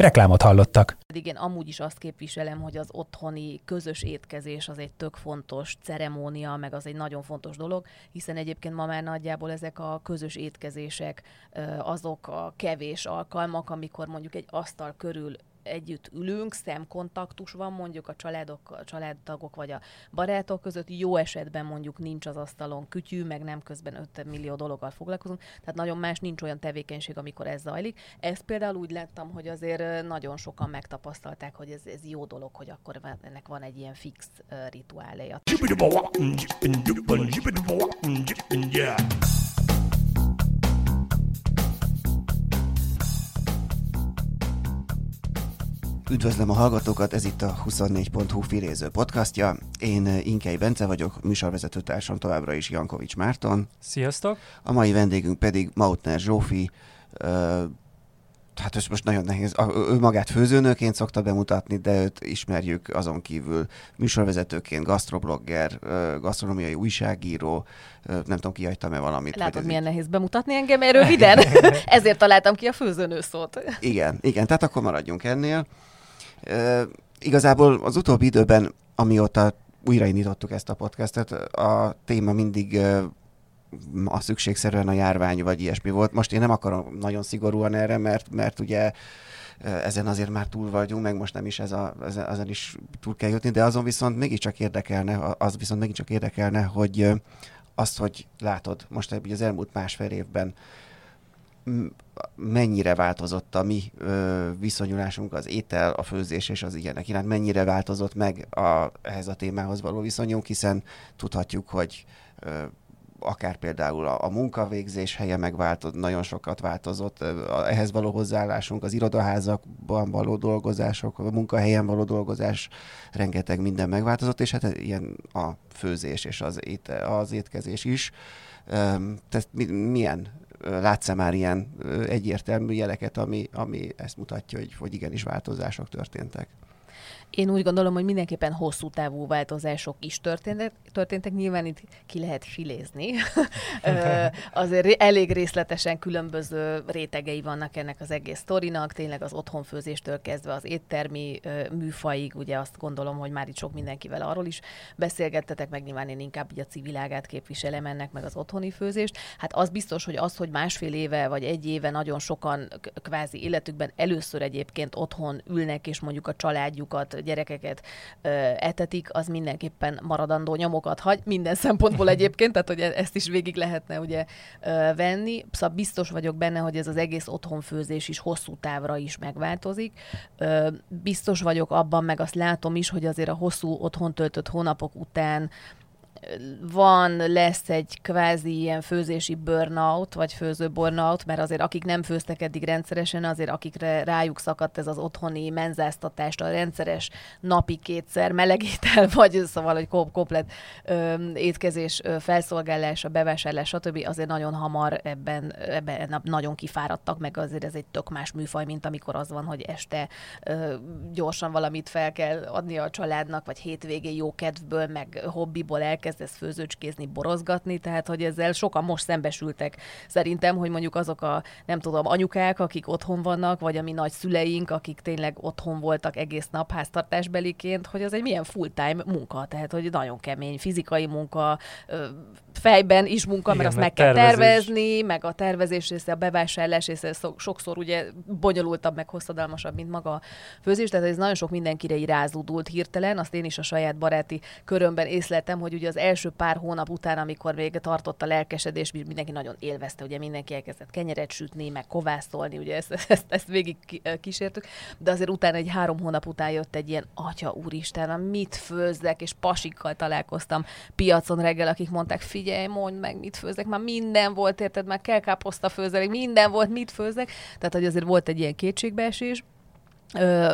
Reklámot hallottak. Pedig én amúgy is azt képviselem, hogy az otthoni közös étkezés az egy tök fontos ceremónia, meg az egy nagyon fontos dolog, hiszen egyébként ma már nagyjából ezek a közös étkezések azok a kevés alkalmak, amikor mondjuk egy asztal körül együtt ülünk, szemkontaktus van mondjuk a családok, a családtagok vagy a barátok között, jó esetben mondjuk nincs az asztalon kütyű, meg nem közben 5 millió dologgal foglalkozunk, tehát nagyon más nincs olyan tevékenység, amikor ez zajlik. Ezt például úgy láttam, hogy azért nagyon sokan megtapasztalták, hogy ez, ez jó dolog, hogy akkor ennek van egy ilyen fix uh, rituáléja. Üdvözlöm a hallgatókat, ez itt a 24.hu filéző podcastja. Én eh, Inkei Bence vagyok, műsorvezető társam továbbra is Jankovics Márton. Sziasztok! A mai vendégünk pedig Mautner Zsófi, hát ez most nagyon nehéz, ő magát főzőnőként szokta bemutatni, de őt ismerjük azon kívül műsorvezetőként, gastroblogger, gasztronómiai újságíró, nem tudom, kihagytam-e valamit. Látod, milyen így... nehéz bemutatni engem erről röviden? Ezért találtam ki a főzőnő szót. Igen, igen, tehát akkor maradjunk ennél. Igazából az utóbbi időben, amióta újraindítottuk ezt a podcastet, a téma mindig a szükségszerűen a járvány vagy ilyesmi volt. Most én nem akarom nagyon szigorúan erre, mert, mert ugye ezen azért már túl vagyunk, meg most nem is ez a, ezen is túl kell jutni, de azon viszont mégiscsak érdekelne, az viszont mégiscsak érdekelne, hogy azt, hogy látod most az elmúlt másfél évben mennyire változott a mi ö, viszonyulásunk az étel, a főzés és az ilyenek iránt, mennyire változott meg a, ehhez a témához való viszonyunk, hiszen tudhatjuk, hogy ö, akár például a, a munkavégzés helye megváltozott, nagyon sokat változott, ehhez való hozzáállásunk, az irodaházakban való dolgozások, a munkahelyen való dolgozás, rengeteg minden megváltozott, és hát ilyen a főzés és az, éte, az étkezés is. Tehát milyen látsz-e már ilyen egyértelmű jeleket, ami, ami ezt mutatja, hogy, hogy igenis változások történtek? Én úgy gondolom, hogy mindenképpen hosszú távú változások is történtek. történtek. Nyilván itt ki lehet filézni. Azért elég részletesen különböző rétegei vannak ennek az egész sztorinak. Tényleg az otthonfőzéstől kezdve az éttermi műfajig, ugye azt gondolom, hogy már itt sok mindenkivel arról is beszélgettetek, meg nyilván én inkább így a civilágát képviselem ennek, meg az otthoni főzést. Hát az biztos, hogy az, hogy másfél éve vagy egy éve nagyon sokan kvázi életükben először egyébként otthon ülnek, és mondjuk a családjukat gyerekeket ö, etetik, az mindenképpen maradandó nyomokat hagy, minden szempontból egyébként, tehát hogy ezt is végig lehetne ugye ö, venni. Szóval biztos vagyok benne, hogy ez az egész otthonfőzés is hosszú távra is megváltozik. Ö, biztos vagyok abban, meg azt látom is, hogy azért a hosszú otthon töltött hónapok után van, lesz egy kvázi ilyen főzési burnout, vagy főző burnout, mert azért akik nem főztek eddig rendszeresen, azért akikre rájuk szakadt ez az otthoni menzáztatást, a rendszeres napi kétszer melegétel, vagy szóval, hogy komplet ö, étkezés, ö, felszolgálás, a bevásárlás, stb. azért nagyon hamar ebben, ebben nagyon kifáradtak, meg azért ez egy tök más műfaj, mint amikor az van, hogy este ö, gyorsan valamit fel kell adni a családnak, vagy hétvégén jó kedvből, meg hobbiból elkezd elkezdesz főzőcskézni, borozgatni, tehát hogy ezzel sokan most szembesültek. Szerintem, hogy mondjuk azok a, nem tudom, anyukák, akik otthon vannak, vagy a mi nagy szüleink, akik tényleg otthon voltak egész nap háztartásbeliként, hogy az egy milyen full-time munka, tehát hogy nagyon kemény fizikai munka, fejben is munka, Igen, mert azt meg kell tervezés. tervezni, meg a tervezés része, a bevásárlás része sokszor ugye bonyolultabb, meg hosszadalmasabb, mint maga a főzés, tehát ez nagyon sok mindenkire irázódult hirtelen, azt én is a saját baráti körömben észleltem, hogy ugye az első pár hónap után, amikor még tartott a lelkesedés, mindenki nagyon élvezte, ugye mindenki elkezdett kenyeret sütni, meg kovászolni, ugye ezt, ezt, ezt végig kísértük, de azért utána egy három hónap után jött egy ilyen, atya úristen, mit főzzek, és pasikkal találkoztam piacon reggel, akik mondták, figyelj, mondd meg, mit főzek, már minden volt, érted, már kell káposzta főzek, minden volt, mit főzek, tehát hogy azért volt egy ilyen kétségbeesés,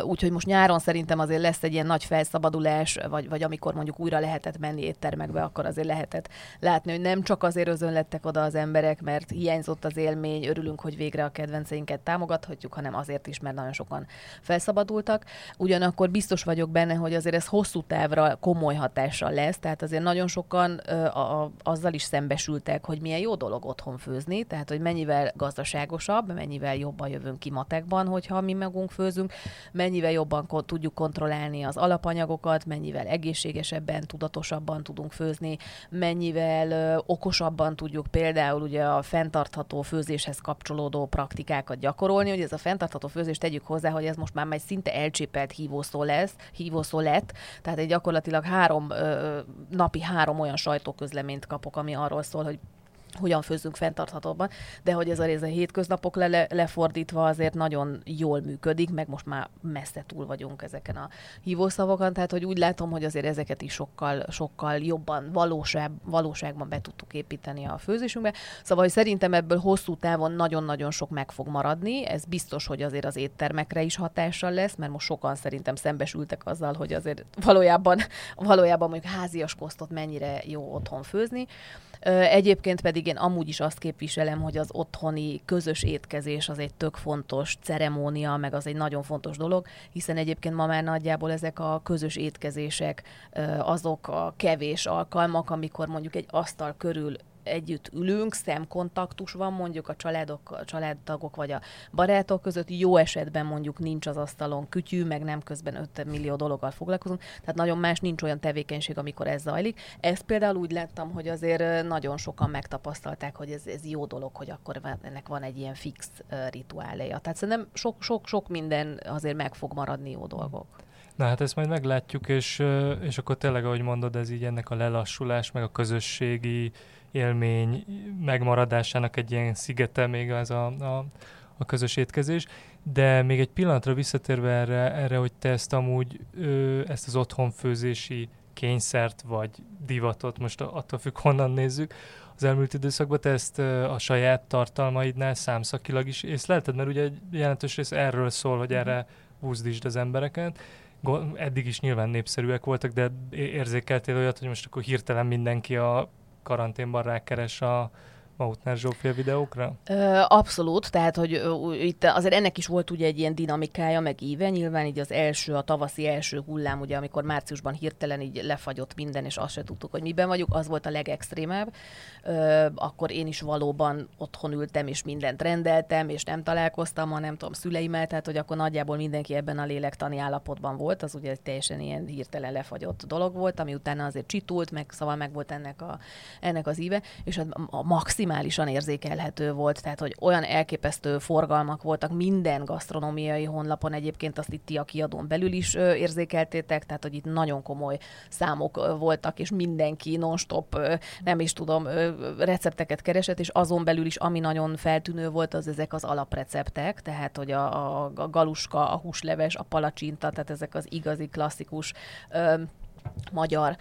Úgyhogy most nyáron szerintem azért lesz egy ilyen nagy felszabadulás, vagy, vagy amikor mondjuk újra lehetett menni éttermekbe, akkor azért lehetett látni, hogy nem csak azért özönlettek oda az emberek, mert hiányzott az élmény, örülünk, hogy végre a kedvenceinket támogathatjuk, hanem azért is, mert nagyon sokan felszabadultak. Ugyanakkor biztos vagyok benne, hogy azért ez hosszú távra komoly hatással lesz, tehát azért nagyon sokan ö, a, a, azzal is szembesültek, hogy milyen jó dolog otthon főzni, tehát hogy mennyivel gazdaságosabb, mennyivel jobban jövünk ki matekban, hogyha mi magunk főzünk, mennyivel jobban ko- tudjuk kontrollálni az alapanyagokat, mennyivel egészségesebben, tudatosabban tudunk főzni, mennyivel ö, okosabban tudjuk például ugye a fenntartható főzéshez kapcsolódó praktikákat gyakorolni, hogy ez a fenntartható főzés tegyük hozzá, hogy ez most már egy szinte elcsépelt hívószó lesz, hívószó lett, tehát egy gyakorlatilag három ö, napi három olyan sajtóközleményt kapok, ami arról szól, hogy hogyan főzzünk fenntarthatóban, de hogy ez a rész a hétköznapok le, lefordítva azért nagyon jól működik, meg most már messze túl vagyunk ezeken a hívószavakon, tehát hogy úgy látom, hogy azért ezeket is sokkal, sokkal jobban valóság, valóságban be tudtuk építeni a főzésünkbe. Szóval, hogy szerintem ebből hosszú távon nagyon-nagyon sok meg fog maradni, ez biztos, hogy azért az éttermekre is hatással lesz, mert most sokan szerintem szembesültek azzal, hogy azért valójában, valójában mondjuk házias kosztot mennyire jó otthon főzni. Egyébként pedig én amúgy is azt képviselem, hogy az otthoni közös étkezés az egy tök fontos ceremónia, meg az egy nagyon fontos dolog, hiszen egyébként ma már nagyjából ezek a közös étkezések azok a kevés alkalmak, amikor mondjuk egy asztal körül együtt ülünk, szemkontaktus van mondjuk a családok, a családtagok vagy a barátok között, jó esetben mondjuk nincs az asztalon kütyű, meg nem közben 5 millió dologgal foglalkozunk, tehát nagyon más nincs olyan tevékenység, amikor ez zajlik. Ezt például úgy láttam, hogy azért nagyon sokan megtapasztalták, hogy ez, ez jó dolog, hogy akkor ennek van egy ilyen fix rituáléja. Tehát szerintem sok-sok minden azért meg fog maradni jó dolgok. Na hát ezt majd meglátjuk, és, és akkor tényleg, ahogy mondod, ez így ennek a lelassulás, meg a közösségi élmény megmaradásának egy ilyen szigete még az a, a, a közös étkezés. De még egy pillanatra visszatérve erre, erre hogy te ezt amúgy, ö, ezt az otthonfőzési kényszert vagy divatot, most attól függ honnan nézzük, az elmúlt időszakban te ezt a saját tartalmaidnál számszakilag is észlelted, mert ugye egy jelentős rész erről szól, hogy erre buzdítsd az embereket. Eddig is nyilván népszerűek voltak, de érzékeltél olyat, hogy most akkor hirtelen mindenki a karanténban rákeres a Mautner Zsófia videókra? Abszolút, tehát hogy itt azért ennek is volt ugye egy ilyen dinamikája, meg íve, nyilván így az első, a tavaszi első hullám, ugye amikor márciusban hirtelen így lefagyott minden, és azt se tudtuk, hogy miben vagyunk, az volt a legextrémebb. Akkor én is valóban otthon ültem, és mindent rendeltem, és nem találkoztam, ha nem tudom, szüleimmel, tehát hogy akkor nagyjából mindenki ebben a lélektani állapotban volt, az ugye teljesen ilyen hirtelen lefagyott dolog volt, ami utána azért csitult, meg szóval meg volt ennek, a, ennek az íve, és a, a maximum maximálisan érzékelhető volt, tehát hogy olyan elképesztő forgalmak voltak minden gasztronómiai honlapon, egyébként azt itt a kiadón belül is érzékeltétek, tehát hogy itt nagyon komoly számok voltak, és mindenki non-stop, nem is tudom, recepteket keresett, és azon belül is, ami nagyon feltűnő volt, az ezek az alapreceptek, tehát hogy a, a, a galuska, a húsleves, a palacsinta, tehát ezek az igazi klasszikus ö, magyar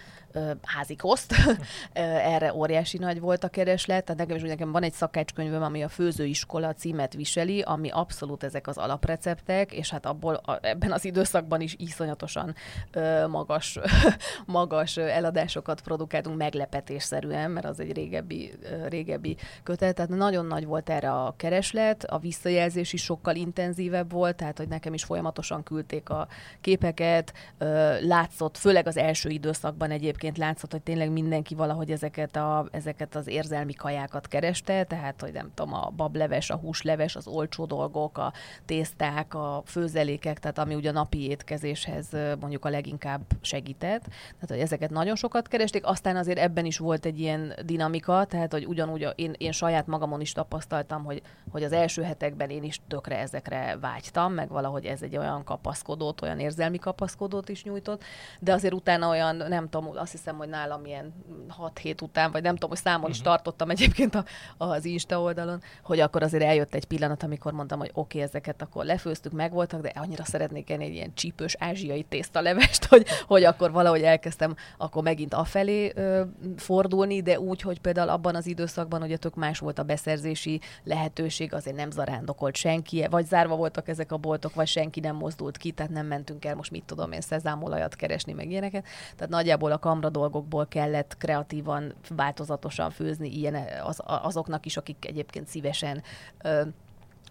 házi koszt. Erre óriási nagy volt a kereslet. Tehát nekem is hogy nekem van egy szakácskönyvem, ami a főzőiskola címet viseli, ami abszolút ezek az alapreceptek, és hát abból a, ebben az időszakban is iszonyatosan ö, magas, magas eladásokat produkáltunk meglepetésszerűen, mert az egy régebbi, régebbi kötet. Tehát nagyon nagy volt erre a kereslet, a visszajelzés is sokkal intenzívebb volt, tehát hogy nekem is folyamatosan küldték a képeket, ö, látszott, főleg az első időszakban egyébként egyébként látszott, hogy tényleg mindenki valahogy ezeket, a, ezeket az érzelmi kajákat kereste, tehát, hogy nem tudom, a bableves, a húsleves, az olcsó dolgok, a tészták, a főzelékek, tehát ami ugye a napi étkezéshez mondjuk a leginkább segített. Tehát, hogy ezeket nagyon sokat keresték, aztán azért ebben is volt egy ilyen dinamika, tehát, hogy ugyanúgy én, én saját magamon is tapasztaltam, hogy, hogy az első hetekben én is tökre ezekre vágytam, meg valahogy ez egy olyan kapaszkodót, olyan érzelmi kapaszkodót is nyújtott, de azért utána olyan, nem tudom, azt hiszem, hogy nálam ilyen 6 hét után, vagy nem tudom, hogy számon is mhm. tartottam egyébként a, az Insta oldalon, hogy akkor azért eljött egy pillanat, amikor mondtam, hogy oké, okay, ezeket akkor lefőztük, megvoltak, de annyira szeretnék enni egy ilyen csípős ázsiai tésztalevest, hogy, hogy akkor valahogy elkezdtem akkor megint afelé ö, fordulni, de úgy, hogy például abban az időszakban ugye tök más volt a beszerzési lehetőség, azért nem zarándokolt senki, vagy zárva voltak ezek a boltok, vagy senki nem mozdult ki, tehát nem mentünk el most mit tudom én szezámolajat keresni, meg ilyeneket. Tehát nagyjából a kamra dolgokból kellett kreatívan, változatosan főzni ilyen az, azoknak is, akik egyébként szívesen ö,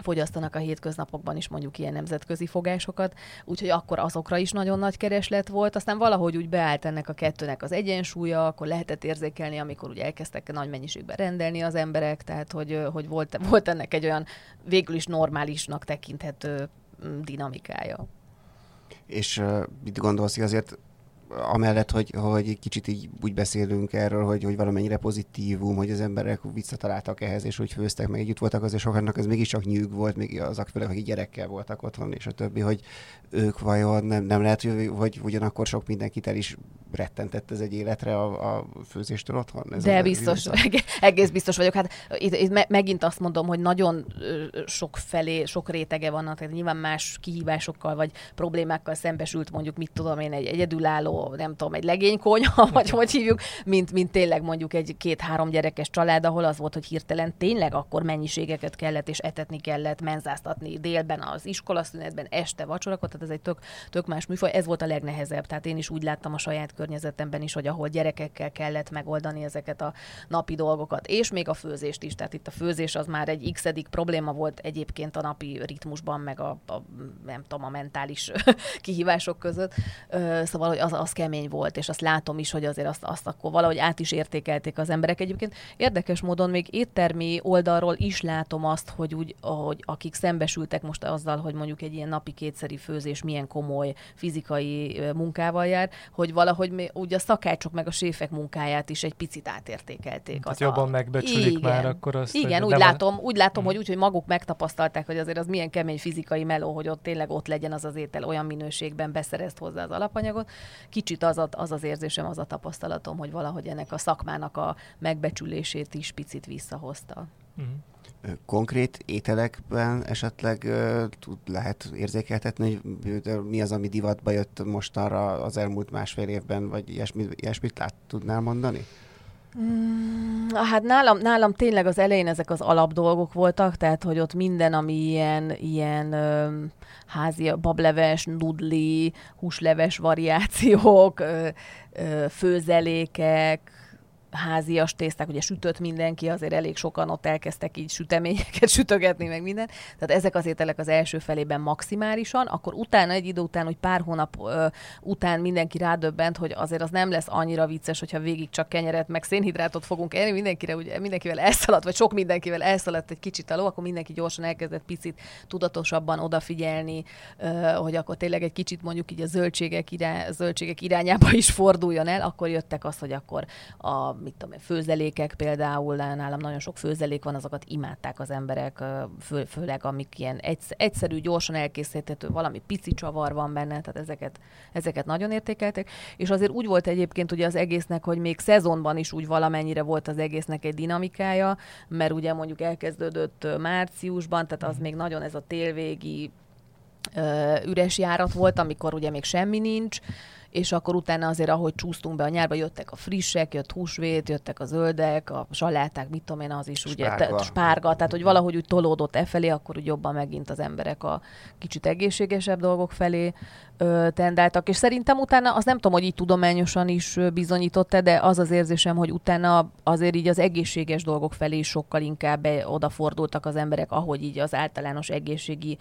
fogyasztanak a hétköznapokban is mondjuk ilyen nemzetközi fogásokat, úgyhogy akkor azokra is nagyon nagy kereslet volt, aztán valahogy úgy beállt ennek a kettőnek az egyensúlya, akkor lehetett érzékelni, amikor ugye elkezdtek nagy mennyiségben rendelni az emberek, tehát hogy, hogy volt, volt ennek egy olyan végül is normálisnak tekinthető mm, dinamikája. És mit gondolsz, hogy azért amellett, hogy, hogy egy kicsit így úgy beszélünk erről, hogy, hogy valamennyire pozitívum, hogy az emberek visszataláltak ehhez, és hogy főztek, meg együtt voltak, azért sokaknak ez mégiscsak nyűg volt, még azok főleg, akik gyerekkel voltak otthon, és a többi, hogy ők vajon nem, nem lehet, hogy, hogy ugyanakkor sok mindenkit el is rettentett ez egy életre a, a főzéstől otthon? Ez De biztos, egész biztos vagyok. Hát itt, itt me, megint azt mondom, hogy nagyon sok felé, sok rétege vannak, tehát nyilván más kihívásokkal vagy problémákkal szembesült mondjuk, mit tudom én, egy egyedülálló, nem tudom, egy legénykonyha, vagy hogy hívjuk, mint, mint tényleg mondjuk egy két-három gyerekes család, ahol az volt, hogy hirtelen tényleg akkor mennyiségeket kellett és etetni kellett, menzáztatni délben az iskolaszünetben, este vacsorakot, tehát ez egy tök, tök más műfaj. Ez volt a legnehezebb, tehát én is úgy láttam a saját környezetemben is, hogy ahol gyerekekkel kellett megoldani ezeket a napi dolgokat, és még a főzést is. Tehát itt a főzés az már egy x probléma volt egyébként a napi ritmusban, meg a, a nem tudom, a mentális kihívások között. Szóval, hogy az, az kemény volt, és azt látom is, hogy azért azt, azt akkor valahogy át is értékelték az emberek. Egyébként érdekes módon még éttermi oldalról is látom azt, hogy úgy, hogy akik szembesültek most azzal, hogy mondjuk egy ilyen napi kétszeri főzés milyen komoly fizikai munkával jár, hogy valahogy még, ugye a szakácsok meg a séfek munkáját is egy picit átértékelték. Tehát jobban a... megbecsülik igen. már akkor azt. Igen, úgy látom, úgy látom, mm. hogy úgy, hogy maguk megtapasztalták, hogy azért az milyen kemény fizikai meló, hogy ott tényleg ott legyen az az étel olyan minőségben beszerezt hozzá az alapanyagot. Kicsit az, a, az az érzésem, az a tapasztalatom, hogy valahogy ennek a szakmának a megbecsülését is picit visszahozta. Mm konkrét ételekben esetleg uh, tud, lehet érzékeltetni, hogy mi az, ami divatba jött mostanra az elmúlt másfél évben, vagy ilyesmit, ilyesmit lát, tudnál mondani? Mm, hát nálam, nálam tényleg az elején ezek az alap dolgok voltak, tehát hogy ott minden, ami ilyen, ilyen ö, házi bableves, nudli, húsleves variációk, ö, ö, főzelékek, házias tészták, ugye sütött mindenki, azért elég sokan ott elkezdtek így süteményeket sütögetni, meg minden. Tehát ezek az ételek az első felében maximálisan, akkor utána egy idő után, hogy pár hónap ö, után mindenki rádöbbent, hogy azért az nem lesz annyira vicces, hogyha végig csak kenyeret, meg szénhidrátot fogunk enni, mindenkire, ugye, mindenkivel elszaladt, vagy sok mindenkivel elszaladt egy kicsit a ló, akkor mindenki gyorsan elkezdett picit tudatosabban odafigyelni, ö, hogy akkor tényleg egy kicsit mondjuk így a zöldségek, irány, zöldségek irányába is forduljon el, akkor jöttek az, hogy akkor a mit tudom, főzelékek például, nálam nagyon sok főzelék van, azokat imádták az emberek, fő, főleg amik ilyen egyszerű, gyorsan elkészíthető, valami pici csavar van benne, tehát ezeket, ezeket nagyon értékelték. És azért úgy volt egyébként ugye az egésznek, hogy még szezonban is úgy valamennyire volt az egésznek egy dinamikája, mert ugye mondjuk elkezdődött márciusban, tehát az mhm. még nagyon ez a télvégi üres járat volt, amikor ugye még semmi nincs, és akkor utána azért, ahogy csúsztunk be a nyárba, jöttek a frissek, jött húsvét, jöttek a zöldek, a saláták, mit tudom én, az is ugye, spárga, te, spárga. Tehát hogy valahogy úgy tolódott e felé, akkor úgy jobban megint az emberek a kicsit egészségesebb dolgok felé ö, tendáltak, és szerintem utána, az nem tudom, hogy így tudományosan is bizonyította, de az az érzésem, hogy utána azért így az egészséges dolgok felé sokkal inkább odafordultak az emberek, ahogy így az általános egészségi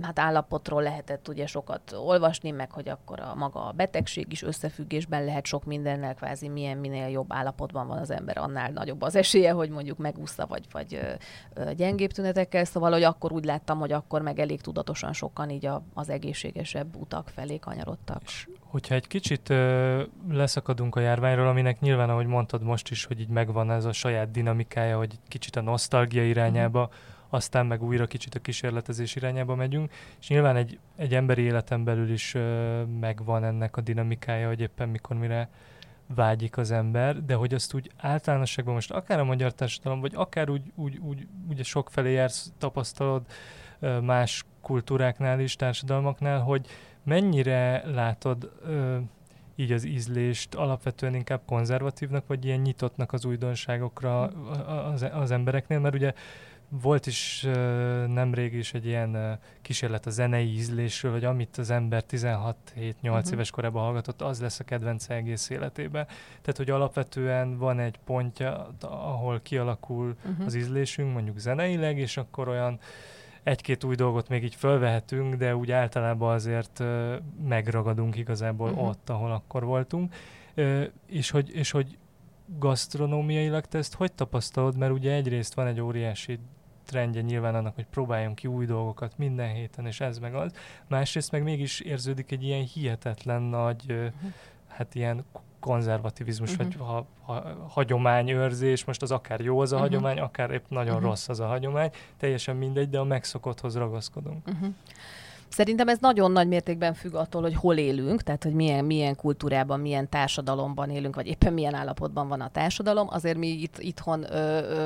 hát állapotról lehetett ugye sokat olvasni, meg hogy akkor a maga a betegség is összefüggésben lehet sok mindennel, kvázi milyen minél jobb állapotban van az ember, annál nagyobb az esélye, hogy mondjuk megúszta, vagy, vagy ö, gyengébb tünetekkel, szóval, hogy akkor úgy láttam, hogy akkor meg elég tudatosan sokan így a, az egészségesebb utak felé kanyarodtak. És hogyha egy kicsit ö, leszakadunk a járványról, aminek nyilván, ahogy mondtad most is, hogy így megvan ez a saját dinamikája, hogy kicsit a nosztalgia irányába, mm aztán meg újra kicsit a kísérletezés irányába megyünk, és nyilván egy, egy emberi életen belül is ö, megvan ennek a dinamikája, hogy éppen mikor mire vágyik az ember, de hogy azt úgy általánosságban most akár a magyar társadalom, vagy akár úgy, úgy, úgy ugye sokfelé jársz, tapasztalod más kultúráknál is, társadalmaknál, hogy mennyire látod ö, így az ízlést alapvetően inkább konzervatívnak, vagy ilyen nyitottnak az újdonságokra az, az embereknél, mert ugye volt is uh, nemrég is egy ilyen kísérlet a zenei ízlésről, hogy amit az ember 16-7-8 uh-huh. Mhm. éves korában hallgatott, az lesz a kedvence egész életében. Tehát, hogy alapvetően van egy pontja, ahol kialakul uh-huh. az ízlésünk, mondjuk zeneileg, és akkor olyan egy-két új dolgot még így fölvehetünk, de úgy általában azért megragadunk igazából uh-huh. ott, ahol akkor voltunk. És, hogy, és hogy gasztronómiailag te ezt hogy tapasztalod? Mert ugye egyrészt van egy óriási trendje nyilván annak, hogy próbáljunk ki új dolgokat minden héten, és ez meg az. Másrészt meg mégis érződik egy ilyen hihetetlen nagy, uh-huh. hát ilyen konzervativizmus, uh-huh. vagy ha, ha, hagyományőrzés, most az akár jó az a uh-huh. hagyomány, akár épp nagyon uh-huh. rossz az a hagyomány, teljesen mindegy, de a megszokotthoz ragaszkodunk. Uh-huh. Szerintem ez nagyon nagy mértékben függ attól, hogy hol élünk, tehát hogy milyen, milyen kultúrában, milyen társadalomban élünk, vagy éppen milyen állapotban van a társadalom. Azért mi itt itthon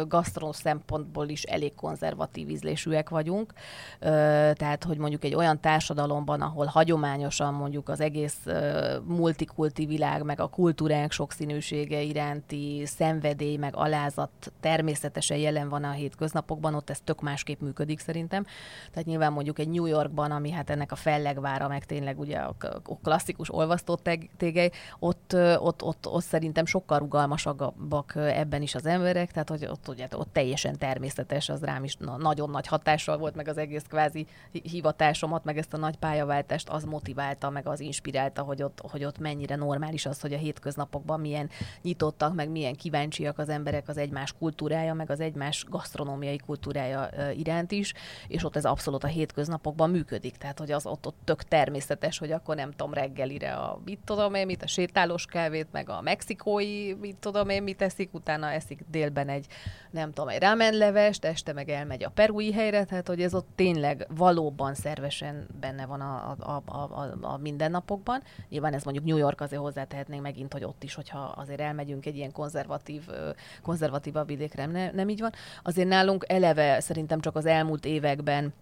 gasztron szempontból is elég konzervatív ízlésűek vagyunk. Ö, tehát, hogy mondjuk egy olyan társadalomban, ahol hagyományosan mondjuk az egész ö, multikulti világ, meg a kultúrák sokszínűsége iránti szenvedély, meg alázat természetesen jelen van a hétköznapokban, ott ez tök másképp működik szerintem. Tehát nyilván mondjuk egy New Yorkban, ami hát ennek a fellegvára, meg tényleg ugye a klasszikus olvasztó tégely, ott, ott, ott, ott szerintem sokkal rugalmasabbak ebben is az emberek, tehát hogy ott, ugye, ott teljesen természetes, az rám is na, nagyon nagy hatással volt, meg az egész kvázi hivatásomat, meg ezt a nagy pályaváltást, az motiválta, meg az inspirálta, hogy ott, hogy ott mennyire normális az, hogy a hétköznapokban milyen nyitottak, meg milyen kíváncsiak az emberek az egymás kultúrája, meg az egymás gasztronómiai kultúrája iránt is, és ott ez abszolút a hétköznapokban működik. Tehát, hogy az ott, ott tök természetes, hogy akkor nem tudom, reggelire a mit tudom én, mit a sétálós kávét, meg a mexikói, mit tudom én, mit eszik, utána eszik délben egy, nem tudom, egy levest, este meg elmegy a perui helyre, tehát, hogy ez ott tényleg valóban szervesen benne van a, a, a, a, a mindennapokban. Nyilván ez mondjuk New York azért hozzátehetnénk megint, hogy ott is, hogyha azért elmegyünk egy ilyen konzervatív, konzervatívabb vidékre, nem, nem így van. Azért nálunk eleve szerintem csak az elmúlt években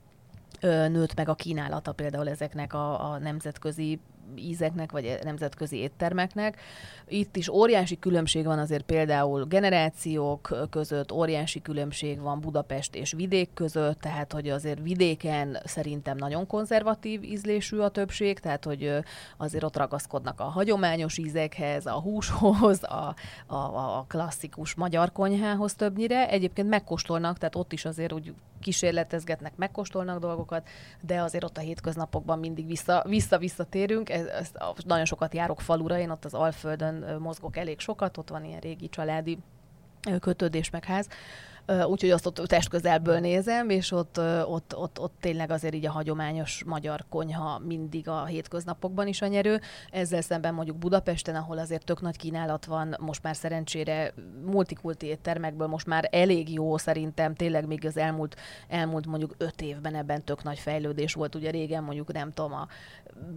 nőtt meg a kínálata például ezeknek a, a nemzetközi ízeknek, vagy nemzetközi éttermeknek. Itt is óriási különbség van azért például generációk között, óriási különbség van Budapest és vidék között, tehát hogy azért vidéken szerintem nagyon konzervatív ízlésű a többség, tehát hogy azért ott ragaszkodnak a hagyományos ízekhez, a húshoz, a, a, a klasszikus magyar konyhához többnyire. Egyébként megkóstolnak, tehát ott is azért úgy kísérletezgetnek, megkóstolnak dolgokat, de azért ott a hétköznapokban mindig vissza, vissza-visszatérünk. Ez, ez, nagyon sokat járok falura, én ott az Alföldön mozgok elég sokat, ott van ilyen régi családi kötődés meg ház, úgyhogy azt ott testközelből nézem, és ott, ott, ott, ott tényleg azért így a hagyományos magyar konyha mindig a hétköznapokban is a nyerő. Ezzel szemben mondjuk Budapesten, ahol azért tök nagy kínálat van, most már szerencsére multikulti éttermekből most már elég jó szerintem, tényleg még az elmúlt, elmúlt mondjuk öt évben ebben tök nagy fejlődés volt. Ugye régen mondjuk nem tudom, a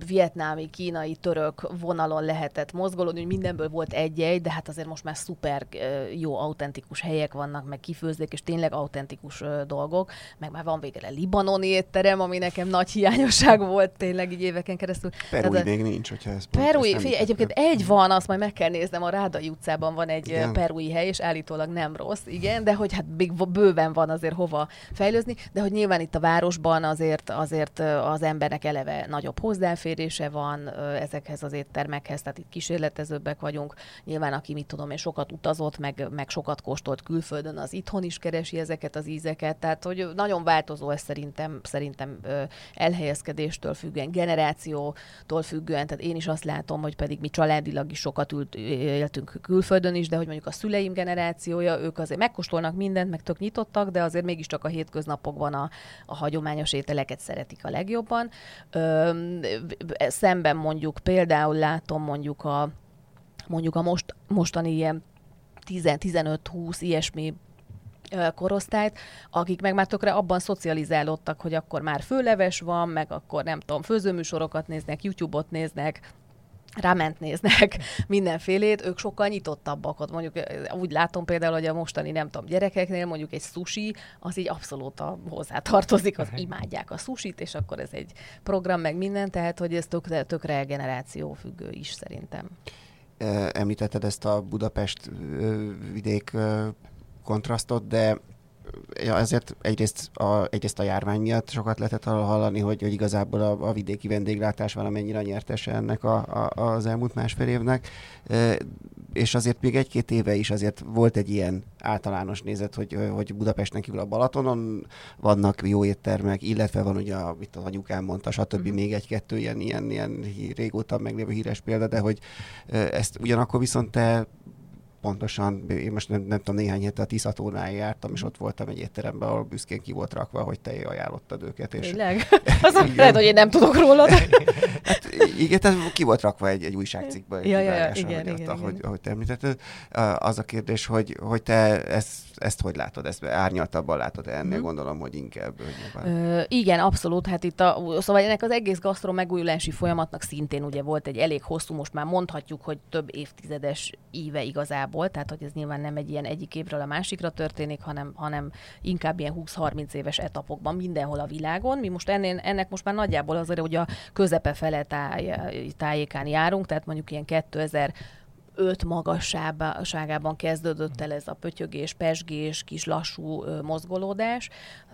vietnámi, kínai, török vonalon lehetett mozgolódni, mindenből volt egy-egy, de hát azért most már szuper jó, autentikus helyek vannak, meg kifőzdék, és tényleg autentikus dolgok, meg már van végre libanoni étterem, ami nekem nagy hiányosság volt tényleg így éveken keresztül. Perui Tehát, még nincs, hogyha ez Perui, figyelj, egyébként egy van, azt majd meg kell néznem, a Rádai utcában van egy igen. perui hely, és állítólag nem rossz, igen, de hogy hát még bőven van azért hova fejlőzni, de hogy nyilván itt a városban azért, azért az embernek eleve nagyobb hozzá hozzáférése van ezekhez az éttermekhez, tehát itt kísérletezőbbek vagyunk. Nyilván, aki mit tudom én, sokat utazott, meg, meg sokat kóstolt külföldön, az itthon is keresi ezeket az ízeket, tehát hogy nagyon változó ez szerintem, szerintem elhelyezkedéstől függően, generációtól függően, tehát én is azt látom, hogy pedig mi családilag is sokat ült, éltünk külföldön is, de hogy mondjuk a szüleim generációja, ők azért megkóstolnak mindent, meg tök nyitottak, de azért mégiscsak a hétköznapokban a, a hagyományos ételeket szeretik a legjobban. Szemben mondjuk például látom mondjuk a mondjuk a most, mostani ilyen 10-15-20 ilyesmi korosztályt, akik meg már tökre abban szocializálódtak, hogy akkor már főleves van, meg akkor nem tudom, főzőműsorokat néznek, YouTube-ot néznek, ráment néznek mindenfélét, ők sokkal nyitottabbak ott. Mondjuk úgy látom például, hogy a mostani, nem tudom, gyerekeknél mondjuk egy sushi, az így abszolút a, hozzá tartozik, az imádják a sushit, és akkor ez egy program, meg minden, tehát hogy ez tökre, tökre generáció függő is szerintem. Említetted ezt a Budapest vidék kontrasztot, de ja, ezért egyrészt a, egyrészt a járvány miatt sokat lehetett hallani, hogy, hogy igazából a, a vidéki vendéglátás valamennyire nyertese ennek a, a, az elmúlt másfél évnek, e, és azért még egy-két éve is azért volt egy ilyen általános nézet, hogy, hogy Budapesten kívül a Balatonon vannak jó éttermek, illetve van ugye, amit az anyukám mondta, stb. Mm. még egy-kettő ilyen, ilyen, ilyen régóta meglévő híres példa, de hogy ezt ugyanakkor viszont te pontosan, én most nem, nem tudom, néhány a Tiszatónál jártam, és ott voltam egy étteremben, ahol büszkén ki volt rakva, hogy te ajánlottad őket. És... Tényleg? Az lehet, hogy én nem tudok róla. hát, igen, tehát ki volt rakva egy, egy újságcikkben, ja, ja, ja, igen, igen, igen, ahogy, ahogy te említetted. Az a kérdés, hogy, hogy te ezt, ezt hogy látod, ezt árnyaltabban látod ennél, hmm. gondolom, hogy inkább. Hogy Ö, igen, abszolút. Hát itt a, szóval ennek az egész gasztro megújulási folyamatnak szintén ugye volt egy elég hosszú, most már mondhatjuk, hogy több évtizedes íve igazából igazából, tehát hogy ez nyilván nem egy ilyen egyik évről a másikra történik, hanem, hanem inkább ilyen 20-30 éves etapokban mindenhol a világon. Mi most ennél, ennek most már nagyjából azért, hogy a közepe fele táj, tájékán járunk, tehát mondjuk ilyen 2000 öt magasságában kezdődött el ez a pötyögés, pesgés, kis lassú mozgolódás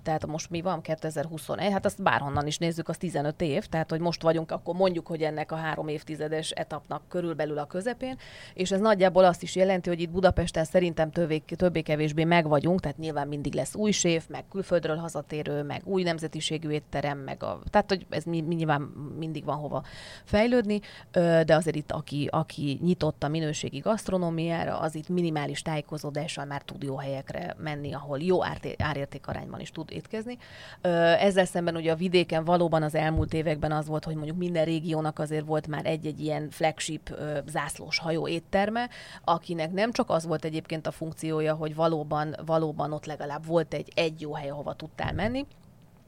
tehát most mi van 2021, hát azt bárhonnan is nézzük, az 15 év, tehát hogy most vagyunk, akkor mondjuk, hogy ennek a három évtizedes etapnak körülbelül a közepén, és ez nagyjából azt is jelenti, hogy itt Budapesten szerintem többé, többé-kevésbé meg vagyunk, tehát nyilván mindig lesz új séf, meg külföldről hazatérő, meg új nemzetiségű étterem, meg a, tehát hogy ez mi, nyilván mindig van hova fejlődni, de azért itt aki, aki nyitott a minőségi gasztronómiára, az itt minimális tájékozódással már tud jó helyekre menni, ahol jó árértékarányban is tud étkezni. Ezzel szemben ugye a vidéken valóban az elmúlt években az volt, hogy mondjuk minden régiónak azért volt már egy-egy ilyen flagship zászlós hajó étterme, akinek nem csak az volt egyébként a funkciója, hogy valóban, valóban ott legalább volt egy, egy jó hely, ahova tudtál menni,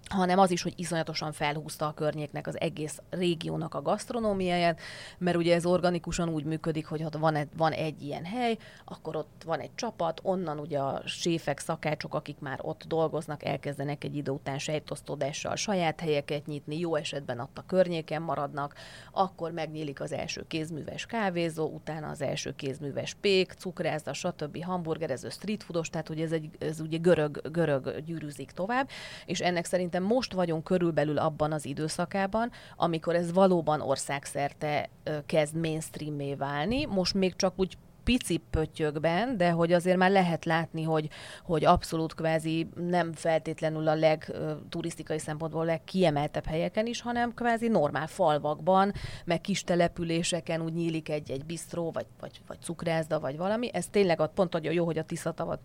hanem az is, hogy iszonyatosan felhúzta a környéknek az egész régiónak a gasztronómiáját, mert ugye ez organikusan úgy működik, hogy ha van egy, van egy ilyen hely, akkor ott van egy csapat, onnan ugye a séfek, szakácsok, akik már ott dolgoznak, elkezdenek egy idő után sejtosztódással saját helyeket nyitni, jó esetben ott a környéken maradnak, akkor megnyílik az első kézműves kávézó, utána az első kézműves pék, cukrászda, stb. hamburgerező, street foodos, tehát hogy ez, egy, ez ugye görög, görög gyűrűzik tovább, és ennek szerintem szerintem most vagyunk körülbelül abban az időszakában, amikor ez valóban országszerte kezd mainstreamé válni. Most még csak úgy pici pöttyökben, de hogy azért már lehet látni, hogy, hogy abszolút kvázi nem feltétlenül a leg turisztikai szempontból legkiemeltebb helyeken is, hanem kvázi normál falvakban, meg kis településeken úgy nyílik egy-egy bistró, vagy, vagy, vagy cukrászda, vagy valami. Ez tényleg pont adja jó, hogy a Tiszatavat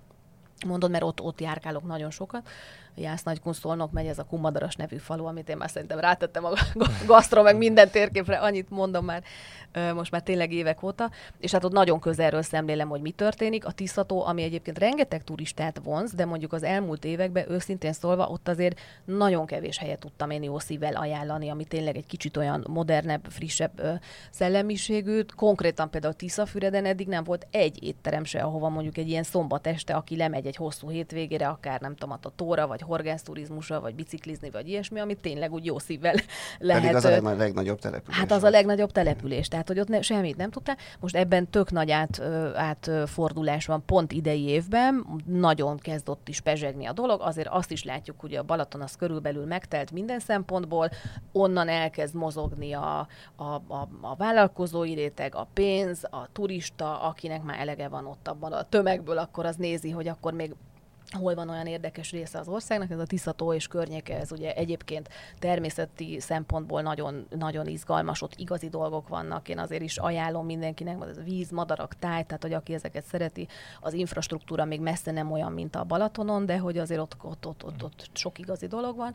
mondod, mert ott, ott járkálok nagyon sokat, Jász Nagykunszolnok megy ez a Kumadaras nevű falu, amit én már szerintem rátettem a gasztro, meg minden térképre, annyit mondom már most már tényleg évek óta, és hát ott nagyon közelről szemlélem, hogy mi történik. A Tiszató, ami egyébként rengeteg turistát vonz, de mondjuk az elmúlt években őszintén szólva ott azért nagyon kevés helyet tudtam én jó szívvel ajánlani, ami tényleg egy kicsit olyan modernebb, frissebb ö, szellemiségű. Konkrétan például Tiszafüreden eddig nem volt egy étterem se, ahova mondjuk egy ilyen szombat este, aki lemegy egy hosszú hétvégére, akár nem tudom, a tóra, vagy horgászturizmusra, vagy biciklizni, vagy ilyesmi, amit tényleg úgy jó szívvel lehet. Pedig az a legnagyobb település. Hát az a legnagyobb település, tehát hogy ott ne, semmit nem tudtál. Most ebben tök nagy át, átfordulás van pont idei évben, nagyon kezd ott is pezsegni a dolog, azért azt is látjuk, hogy a Balaton az körülbelül megtelt minden szempontból, onnan elkezd mozogni a, a, a, a vállalkozói réteg, a pénz, a turista, akinek már elege van ott abban a tömegből, akkor az nézi, hogy akkor még hol van olyan érdekes része az országnak, ez a Tiszató és környéke, ez ugye egyébként természeti szempontból nagyon, nagyon izgalmas, ott igazi dolgok vannak, én azért is ajánlom mindenkinek, ez a víz, madarak, táj, tehát hogy aki ezeket szereti, az infrastruktúra még messze nem olyan, mint a Balatonon, de hogy azért ott, ott, ott, ott, ott sok igazi dolog van,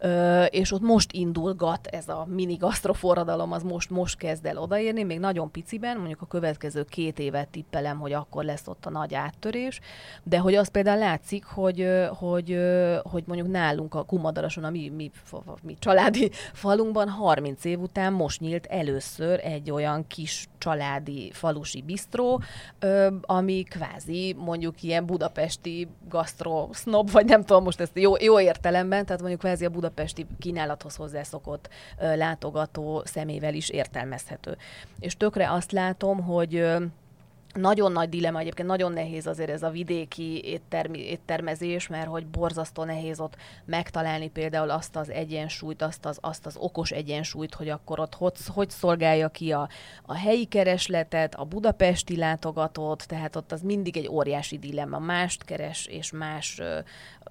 Ö, és ott most indulgat ez a mini gasztroforradalom, az most, most kezd el odaérni, még nagyon piciben, mondjuk a következő két évet tippelem, hogy akkor lesz ott a nagy áttörés, de hogy az például látszik, látszik, hogy, hogy, hogy mondjuk nálunk a Kumadarason, a mi, mi, mi családi falunkban 30 év után most nyílt először egy olyan kis családi falusi bistró, ami kvázi mondjuk ilyen budapesti gasztro snob, vagy nem tudom most ezt jó, jó értelemben, tehát mondjuk kvázi a budapesti kínálathoz hozzászokott látogató szemével is értelmezhető. És tökre azt látom, hogy nagyon nagy dilema, egyébként nagyon nehéz azért ez a vidéki éttermi, éttermezés, mert hogy borzasztó nehéz ott megtalálni például azt az egyensúlyt, azt az, azt az okos egyensúlyt, hogy akkor ott hogy, hogy szolgálja ki a, a helyi keresletet, a budapesti látogatót, tehát ott az mindig egy óriási dilemma. Mást keres és más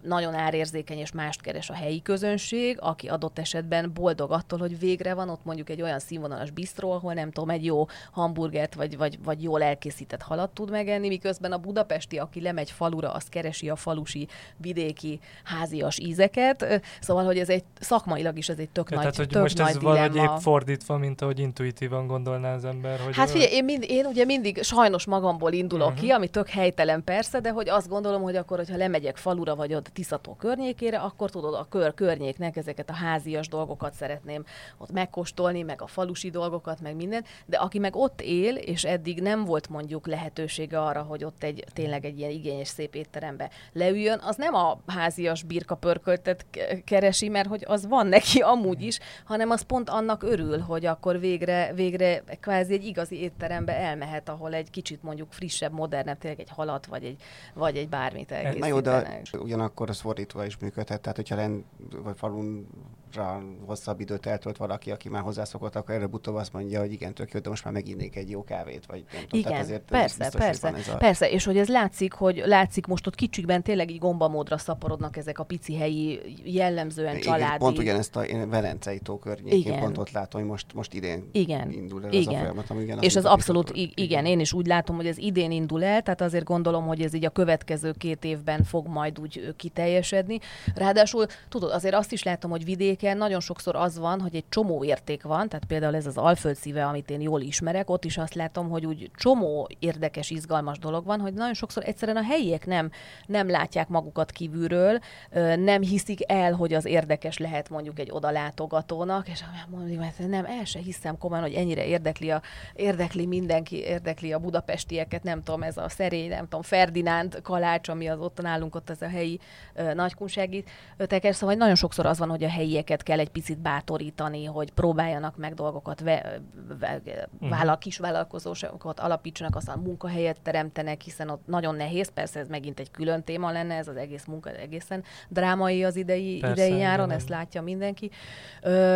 nagyon árérzékeny és mást keres a helyi közönség, aki adott esetben boldog attól, hogy végre van ott mondjuk egy olyan színvonalas bistró, ahol nem tudom, egy jó hamburgert vagy, vagy, vagy jól elkészített halat tud megenni, miközben a budapesti, aki lemegy falura, az keresi a falusi, vidéki, házias ízeket. Szóval, hogy ez egy szakmailag is ez egy tök ja, nagy, tehát, hogy tök most nagy ez dilemma. valahogy épp fordítva, mint ahogy intuitívan gondolná az ember. Hogy hát figyelj, én, mind, én ugye mindig sajnos magamból indulok uh-huh. ki, ami tök helytelen persze, de hogy azt gondolom, hogy akkor, hogyha lemegyek falura, vagy ott Tiszató környékére, akkor tudod, a kör környéknek ezeket a házias dolgokat szeretném ott megkóstolni, meg a falusi dolgokat, meg minden, de aki meg ott él, és eddig nem volt mondjuk lehetősége arra, hogy ott egy tényleg egy ilyen igényes szép étterembe leüljön, az nem a házias birka pörköltet keresi, mert hogy az van neki amúgy is, hanem az pont annak örül, hogy akkor végre, végre kvázi egy igazi étterembe elmehet, ahol egy kicsit mondjuk frissebb, modernebb, tényleg egy halat, vagy egy, vagy egy bármit elkészítenek. Na jó, de ugyanakkor az fordítva is működhet, tehát hogyha rend, vagy falun hosszabb időt eltölt valaki, aki már hozzászokott, akkor előbb-utóbb azt mondja, hogy igen, tök jó, de most már meginnék egy jó kávét, vagy nem tudom, igen, azért persze, persze, ez a... persze, és hogy ez látszik, hogy látszik most ott kicsikben tényleg így gombamódra szaporodnak ezek a pici helyi, jellemzően igen, családi... Pont ugyanezt a én Velencei tó környékén igen. pont ott látom, hogy most, most idén igen. indul el igen. ez a folyamat. Ami és az abszolút, igen, igen, én is úgy látom, hogy ez idén indul el, tehát azért gondolom, hogy ez így a következő két évben fog majd úgy kiteljesedni. Ráadásul, tudod, azért azt is látom, hogy vidéken nagyon sokszor az van, hogy egy csomó érték van, tehát például ez az Alföld szíve, amit én jól ismerek, ott is azt látom, hogy úgy csomó érdekes, izgalmas dolog van, hogy nagyon sokszor egyszerűen a helyiek nem, nem látják magukat kívülről, nem hiszik el, hogy az érdekes lehet mondjuk egy odalátogatónak, és mondjuk, mert nem, el se hiszem komolyan, hogy ennyire érdekli, a, érdekli mindenki, érdekli a budapestieket, nem tudom, ez a szerény, nem tudom, Ferdinánd kalács, ami az ott nálunk ott ez a helyi nagykunsági teker, szóval nagyon sokszor az van, hogy a helyieket kell egy picit bátorítani, hogy próbáljanak meg dolgokat, ve, ve, mhm. vállal, kis vállalkozósokat alapítsanak, aztán munkahelyet teremtenek, hiszen ott nagyon nehéz, persze ez megint egy külön téma lenne, ez az egész munka egészen drámai az idei, persze, idei nyáron, ezt látja mindenki.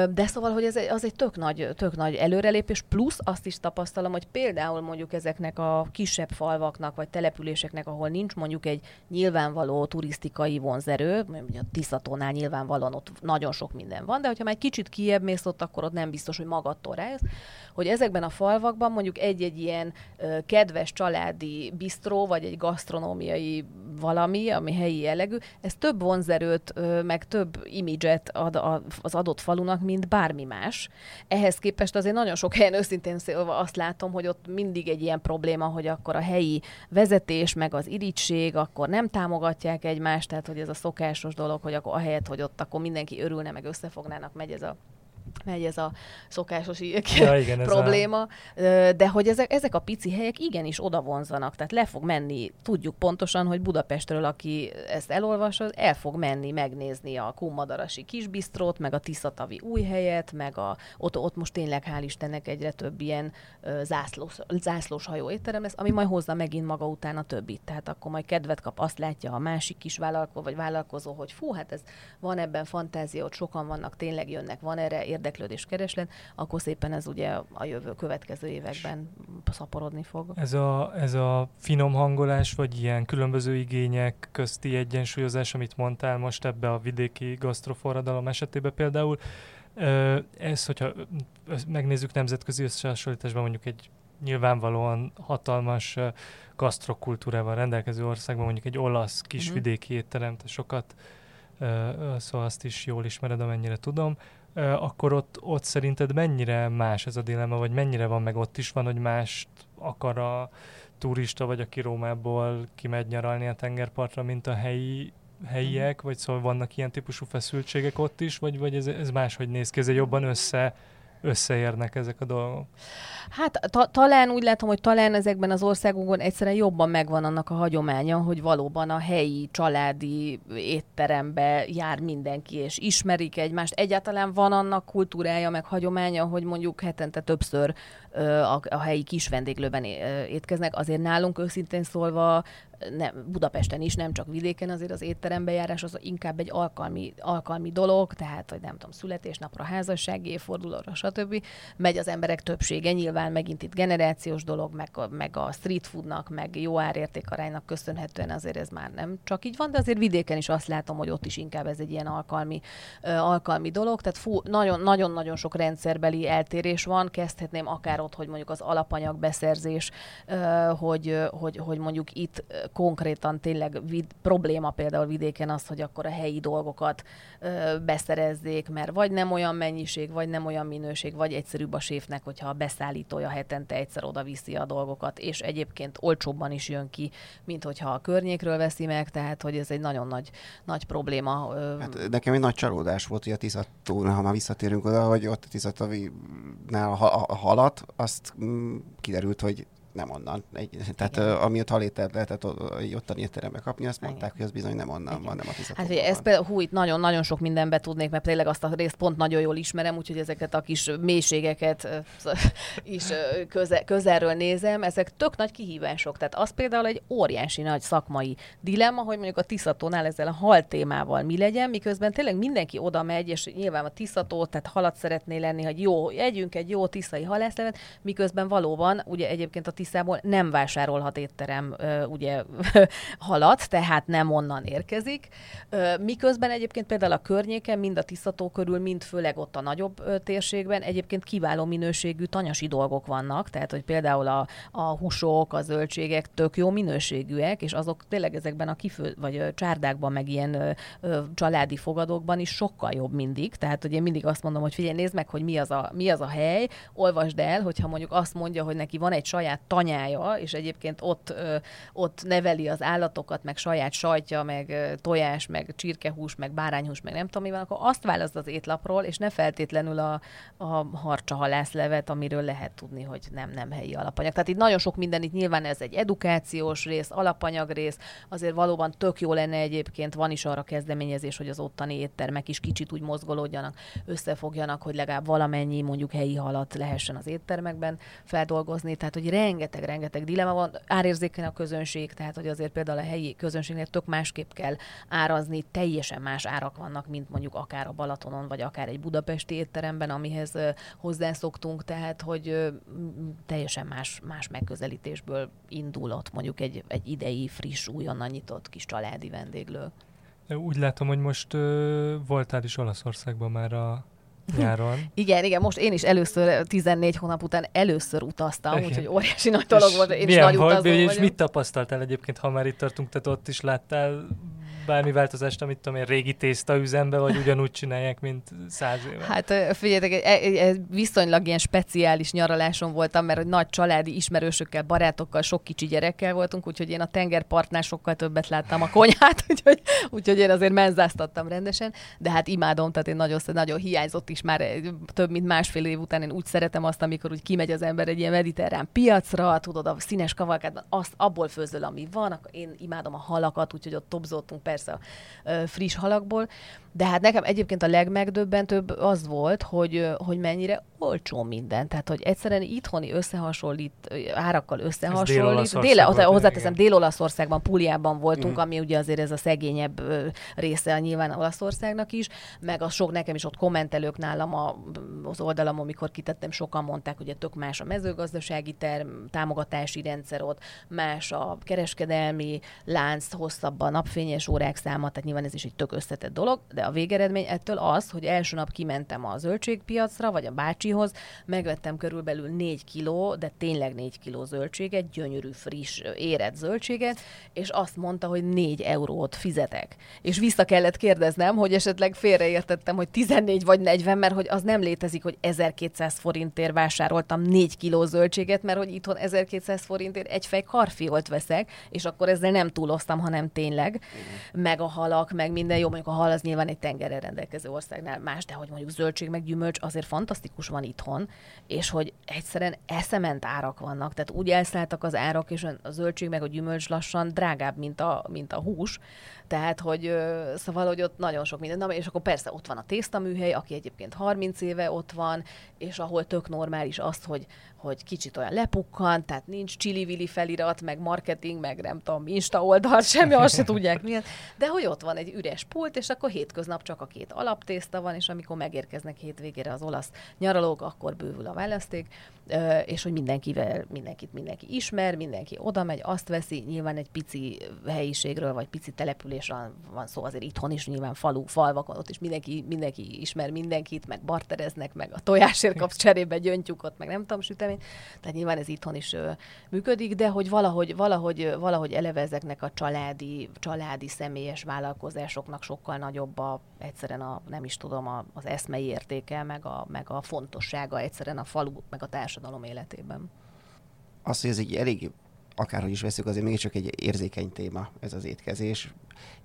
De szóval, hogy ez az egy tök nagy, tök nagy előrelépés, plusz azt is tapasztalom, hogy például mondjuk ezeknek a kisebb falvaknak, vagy településeknek, ahol nincs mondjuk egy nyilvánvaló turisztikai vonzerő, ugye a Tiszatónál nyilvánvalóan ott nagyon sok minden van, de hogyha már egy kicsit kiebb mész ott, akkor ott nem biztos, hogy magadtól rájössz, hogy ezekben a falvakban mondjuk egy-egy ilyen ö, kedves családi bistró, vagy egy gasztronómiai valami, ami helyi jellegű, ez több vonzerőt, ö, meg több imidzset ad a, az adott falunak, mint bármi más. Ehhez képest azért nagyon sok helyen őszintén azt látom, hogy ott mindig egy ilyen probléma, hogy akkor a helyi vezetés, meg az irigység, akkor nem támogatják egymást, tehát hogy ez a szokásos dolog, hogy akkor ahelyett, hogy ott akkor mindenki örülne, meg összefognának, megy ez a megy ez a szokásos ja, igen, probléma, a... de hogy ezek, ezek a pici helyek igenis oda vonzanak, tehát le fog menni, tudjuk pontosan, hogy Budapestről, aki ezt elolvasod, el fog menni megnézni a Kummadarasi kisbistrót, meg a Tiszatavi új helyet, meg a, ott, ott most tényleg hál' Istennek egyre több ilyen zászlós, zászlós hajó étterem lesz, ami majd hozza megint maga után a többit. Tehát akkor majd kedvet kap, azt látja a másik kis vállalkozó, vagy vállalkozó, hogy fú, hát ez van ebben fantázia, ott sokan vannak, tényleg jönnek, van erre érdeklődés, kereslet, akkor szépen ez ugye a jövő következő években szaporodni fog. Ez a, ez a finom hangolás, vagy ilyen különböző igények közti egyensúlyozás, amit mondtál most ebbe a vidéki gasztroforradalom esetében például, ez, hogyha megnézzük nemzetközi összehasonlításban mondjuk egy nyilvánvalóan hatalmas gasztrokultúrával rendelkező országban, mondjuk egy olasz kisvidéki uh-huh. étterem, te sokat, szóval azt is jól ismered, amennyire tudom, akkor ott, ott szerinted mennyire más ez a dilemma, vagy mennyire van meg ott is van, hogy mást akar a turista, vagy aki Rómából kimegy nyaralni a tengerpartra, mint a helyi helyiek, vagy szóval vannak ilyen típusú feszültségek ott is, vagy, vagy ez, ez máshogy néz ki, ez jobban össze összeérnek ezek a dolgok? Hát ta- talán úgy látom, hogy talán ezekben az országokban egyszerűen jobban megvan annak a hagyománya, hogy valóban a helyi családi étterembe jár mindenki, és ismerik egymást. Egyáltalán van annak kultúrája, meg hagyománya, hogy mondjuk hetente többször a, a helyi kis vendéglőben étkeznek. Azért nálunk őszintén szólva nem, Budapesten is, nem csak vidéken, azért az étterembe járás az inkább egy alkalmi, alkalmi dolog, tehát, hogy nem tudom, születésnapra, házassági évfordulóra, stb. Megy az emberek többsége, nyilván megint itt generációs dolog, meg meg a street foodnak, meg jó árértékaránynak köszönhetően azért ez már nem csak így van, de azért vidéken is azt látom, hogy ott is inkább ez egy ilyen alkalmi, alkalmi dolog, tehát fú, nagyon-nagyon sok rendszerbeli eltérés van, kezdhetném akár ott, hogy mondjuk az alapanyag beszerzés, hogy, hogy, hogy mondjuk itt konkrétan tényleg vid, probléma például vidéken az, hogy akkor a helyi dolgokat beszerezzék, mert vagy nem olyan mennyiség, vagy nem olyan minőség, vagy egyszerűbb a séfnek, hogyha a beszállítója hetente egyszer oda viszi a dolgokat, és egyébként olcsóbban is jön ki, mint hogyha a környékről veszi meg, tehát hogy ez egy nagyon nagy, nagy probléma. Hát nekem egy nagy csalódás volt, hogy a Tiszatónál, ha már visszatérünk oda, hogy ott a Tiszatavinál a halat, azt mm, kiderült, hogy nem onnan. Egy, tehát uh, amiatt halételt lehetett ottani étterembe kapni, azt mondták, Igen. hogy az bizony nem onnan Igen. van, nem a Hát ugye ez például, hú, itt nagyon-nagyon sok mindenbe tudnék, mert tényleg azt a részt pont nagyon jól ismerem, úgyhogy ezeket a kis mélységeket is köze, közelről nézem, ezek tök nagy kihívások. Tehát az például egy óriási nagy szakmai dilemma, hogy mondjuk a Tiszatónál ezzel a hal témával mi legyen, miközben tényleg mindenki oda megy, és nyilván a Tiszató, tehát halat szeretné lenni, hogy jó, együnk egy jó tiszai halászlevet, miközben valóban, ugye egyébként a Tiszából nem vásárolhat étterem ugye halat, tehát nem onnan érkezik. Miközben egyébként például a környéken, mind a Tiszató körül, mind főleg ott a nagyobb térségben egyébként kiváló minőségű tanyasi dolgok vannak, tehát hogy például a, a húsok, a zöldségek tök jó minőségűek, és azok tényleg ezekben a kifő, vagy csárdákban, meg ilyen családi fogadókban is sokkal jobb mindig. Tehát, hogy én mindig azt mondom, hogy figyelj, nézd meg, hogy mi az a, mi az a hely, olvasd el, hogyha mondjuk azt mondja, hogy neki van egy saját tanyája, és egyébként ott, ott neveli az állatokat, meg saját sajtja, meg tojás, meg csirkehús, meg bárányhús, meg nem tudom mi van, akkor azt választ az étlapról, és ne feltétlenül a, a harcsa halászlevet, amiről lehet tudni, hogy nem, nem helyi alapanyag. Tehát itt nagyon sok minden, itt nyilván ez egy edukációs rész, alapanyag rész, azért valóban tök jó lenne egyébként, van is arra kezdeményezés, hogy az ottani éttermek is kicsit úgy mozgolódjanak, összefogjanak, hogy legalább valamennyi mondjuk helyi halat lehessen az éttermekben feldolgozni. Tehát, hogy rengeteg rengeteg-rengeteg dilema van, árérzékeny a közönség, tehát hogy azért például a helyi közönségnek tök másképp kell árazni, teljesen más árak vannak, mint mondjuk akár a Balatonon, vagy akár egy budapesti étteremben, amihez hozzászoktunk, tehát hogy teljesen más, más megközelítésből indulott mondjuk egy, egy idei, friss, újonnan nyitott kis családi vendéglő. Úgy látom, hogy most ö, voltál is Olaszországban már a nyáron. igen, igen, most én is először, 14 hónap után először utaztam, igen. úgyhogy óriási nagy dolog volt, én is nagy volt, utazó És mit tapasztaltál egyébként, ha már itt tartunk, tehát ott is láttál bármi változást, amit tudom én, régi tészta üzembe, vagy ugyanúgy csinálják, mint száz éve? Hát figyeljetek, egy, egy viszonylag ilyen speciális nyaraláson voltam, mert nagy családi ismerősökkel, barátokkal, sok kicsi gyerekkel voltunk, úgyhogy én a tengerpartnál sokkal többet láttam a konyhát, úgyhogy, úgyhogy én azért menzáztattam rendesen, de hát imádom, tehát én nagyon, nagyon hiányzott is már több mint másfél év után, én úgy szeretem azt, amikor úgy kimegy az ember egy ilyen mediterrán piacra, tudod, a színes kavalkádban, azt abból főzöl, ami van, akkor én imádom a halakat, úgyhogy ott tobzoltunk persze a friss halakból, de hát nekem egyébként a legmegdöbbentőbb az volt, hogy, hogy mennyire olcsó minden. Tehát, hogy egyszerűen itthoni összehasonlít, árakkal összehasonlít. Dél hozzáteszem, Dél-Olaszországban, Puliában voltunk, mm. ami ugye azért ez a szegényebb része nyilván Olaszországnak is, meg a sok nekem is ott kommentelők nálam a, az oldalam, amikor kitettem, sokan mondták, hogy tök más a mezőgazdasági term, támogatási rendszer ott, más a kereskedelmi lánc, hosszabb a napfényes órák száma, tehát nyilván ez is egy tök összetett dolog, de de a végeredmény ettől az, hogy első nap kimentem a zöldségpiacra, vagy a bácsihoz, megvettem körülbelül 4 kiló, de tényleg 4 kiló zöldséget, gyönyörű, friss, érett zöldséget, és azt mondta, hogy 4 eurót fizetek. És vissza kellett kérdeznem, hogy esetleg félreértettem, hogy 14 vagy 40, mert hogy az nem létezik, hogy 1200 forintért vásároltam 4 kiló zöldséget, mert hogy itthon 1200 forintért egy fej karfiolt veszek, és akkor ezzel nem túloztam, hanem tényleg, meg a halak, meg minden jó, mondjuk a hal az nyilván egy tengerrel rendelkező országnál más, de hogy mondjuk zöldség meg gyümölcs azért fantasztikus van itthon, és hogy egyszerűen eszement árak vannak, tehát úgy elszálltak az árak, és a zöldség meg a gyümölcs lassan drágább, mint a, mint a hús, tehát, hogy szóval, hogy ott nagyon sok minden. És akkor persze ott van a tésztaműhely, aki egyébként 30 éve ott van, és ahol tök normális az, hogy, hogy kicsit olyan lepukkan, tehát nincs csili felirat, meg marketing, meg nem tudom, Insta oldal, semmi, azt se tudják milyen, de hogy ott van egy üres pult, és akkor hétköznap csak a két alaptészta van, és amikor megérkeznek hétvégére az olasz nyaralók, akkor bővül a választék, és hogy mindenkivel, mindenkit mindenki ismer, mindenki oda megy, azt veszi, nyilván egy pici helyiségről, vagy pici településről van szó, azért itthon is nyilván falu, falvakon, ott is mindenki, mindenki ismer mindenkit, meg bartereznek, meg a tojásért kapsz cserébe gyöngytyúkot, meg nem tudom, sütemény. Tehát nyilván ez itthon is ö, működik, de hogy valahogy, valahogy, valahogy eleve ezeknek a családi, családi személyes vállalkozásoknak sokkal nagyobb a, egyszerűen a, nem is tudom, a, az eszmei értéke, meg a, meg a fontossága egyszerűen a falu, meg a társadalom életében. Azt, hogy ez egy elég akárhogy is veszük, azért mégiscsak egy érzékeny téma ez az étkezés,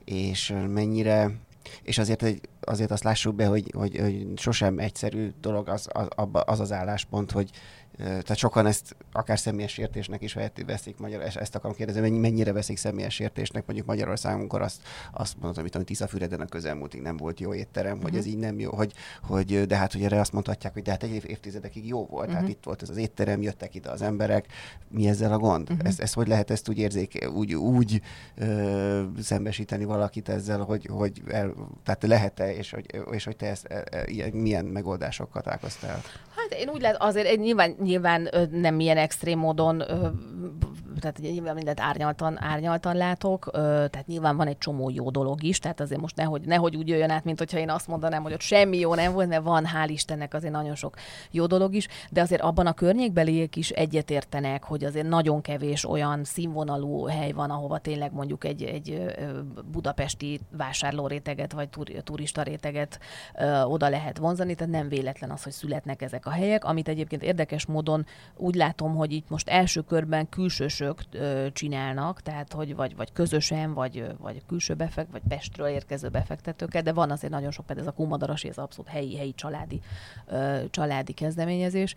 és mennyire és azért, azért azt lássuk be, hogy, hogy, hogy sosem egyszerű dolog az az, az, az álláspont, hogy tehát sokan ezt akár személyes értésnek is veszik, magyar, ezt akarom kérdezni, mennyire veszik személyes értésnek, mondjuk Magyarországon, amikor azt, azt mondod, amit, amit Tiszafüreden a közelmúltig nem volt jó étterem, uh-huh. hogy ez mhm. így nem jó, hogy, hogy, de hát hogy erre azt mondhatják, hogy de hát egy év, évtizedekig jó volt, uh-huh. hát mhm. itt volt ez az étterem, jöttek ide az emberek, mi ezzel a gond? Uh-huh. Ez, ez hogy lehet ezt úgy érzéke, úgy, úgy ö, szembesíteni valakit ezzel, hogy, hogy el, tehát lehet-e, és hogy, és hogy te ezt, e, e, milyen megoldásokkal találkoztál? Hát én úgy lehet, azért nyilván, nyilván nem ilyen extrém módon tehát nyilván mindent árnyaltan, árnyaltan látok, tehát nyilván van egy csomó jó dolog is, tehát azért most nehogy, nehogy úgy jöjjön át, mint hogyha én azt mondanám, hogy ott semmi jó nem volt, mert van, hál' Istennek azért nagyon sok jó dolog is, de azért abban a környékbeliek is egyetértenek, hogy azért nagyon kevés olyan színvonalú hely van, ahova tényleg mondjuk egy, egy budapesti vásárlóréteget vagy turista réteget oda lehet vonzani, tehát nem véletlen az, hogy születnek ezek a helyek, amit egyébként érdekes módon úgy látom, hogy itt most első körben külsősök ö, csinálnak, tehát hogy vagy, vagy közösen, vagy, vagy külső befekt, vagy Pestről érkező befektetőkkel, de van azért nagyon sok, például ez a Kumadarasi, ez abszolút helyi, helyi családi, családi kezdeményezés.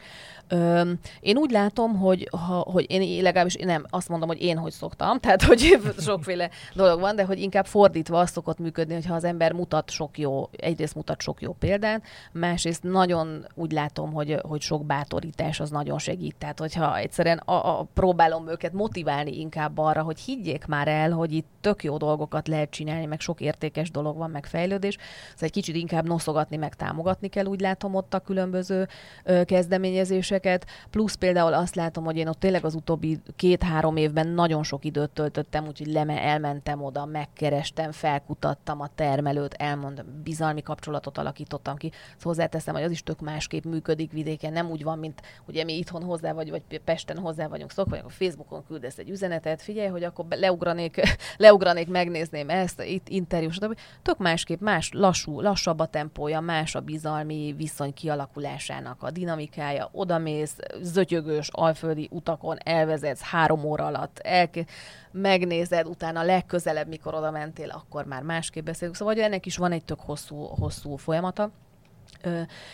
Én úgy látom, hogy, ha, hogy én legalábbis nem azt mondom, hogy én hogy szoktam, tehát hogy sokféle dolog van, de hogy inkább fordítva azt szokott működni, hogyha az ember mutat sok jó, egyrészt mutat sok jó példát, másrészt nagyon úgy látom, hogy, hogy sok bátorítás az nagyon segít. Tehát, hogyha egyszerűen a, a, próbálom őket motiválni inkább arra, hogy higgyék már el, hogy itt tök jó dolgokat lehet csinálni, meg sok értékes dolog van, meg fejlődés. Szóval egy kicsit inkább noszogatni, meg támogatni kell, úgy látom ott a különböző ö, kezdeményezéseket. Plusz például azt látom, hogy én ott tényleg az utóbbi két-három évben nagyon sok időt töltöttem, úgyhogy leme, elmentem oda, megkerestem, felkutattam a termelőt, elmondom, bizalmi kapcsolatot alakítottam ki. Szóval hozzáteszem, hogy az is tök másképp működik vidéken, nem úgy van, mint ugye mi itthon hozzá vagy, vagy Pesten hozzá vagyunk szokva, vagy akkor Facebookon küldesz egy üzenetet, figyelj, hogy akkor leugranék, leugranék, megnézném ezt, itt interjú, stb. Tök másképp, más, lassú, lassabb a tempója, más a bizalmi viszony kialakulásának a dinamikája, odamész, zötyögős alföldi utakon elvezetsz három óra alatt, elke, megnézed, utána legközelebb, mikor oda mentél, akkor már másképp beszélünk. Szóval ennek is van egy tök hosszú, hosszú folyamata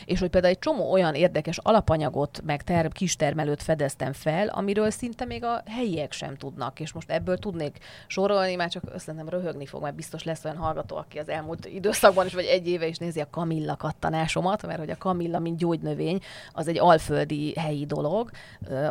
és hogy például egy csomó olyan érdekes alapanyagot, meg ter- kistermelőt fedeztem fel, amiről szinte még a helyiek sem tudnak, és most ebből tudnék sorolni, már csak összentem röhögni fog, mert biztos lesz olyan hallgató, aki az elmúlt időszakban is, vagy egy éve is nézi a kamilla kattanásomat, mert hogy a kamilla, mint gyógynövény, az egy alföldi helyi dolog,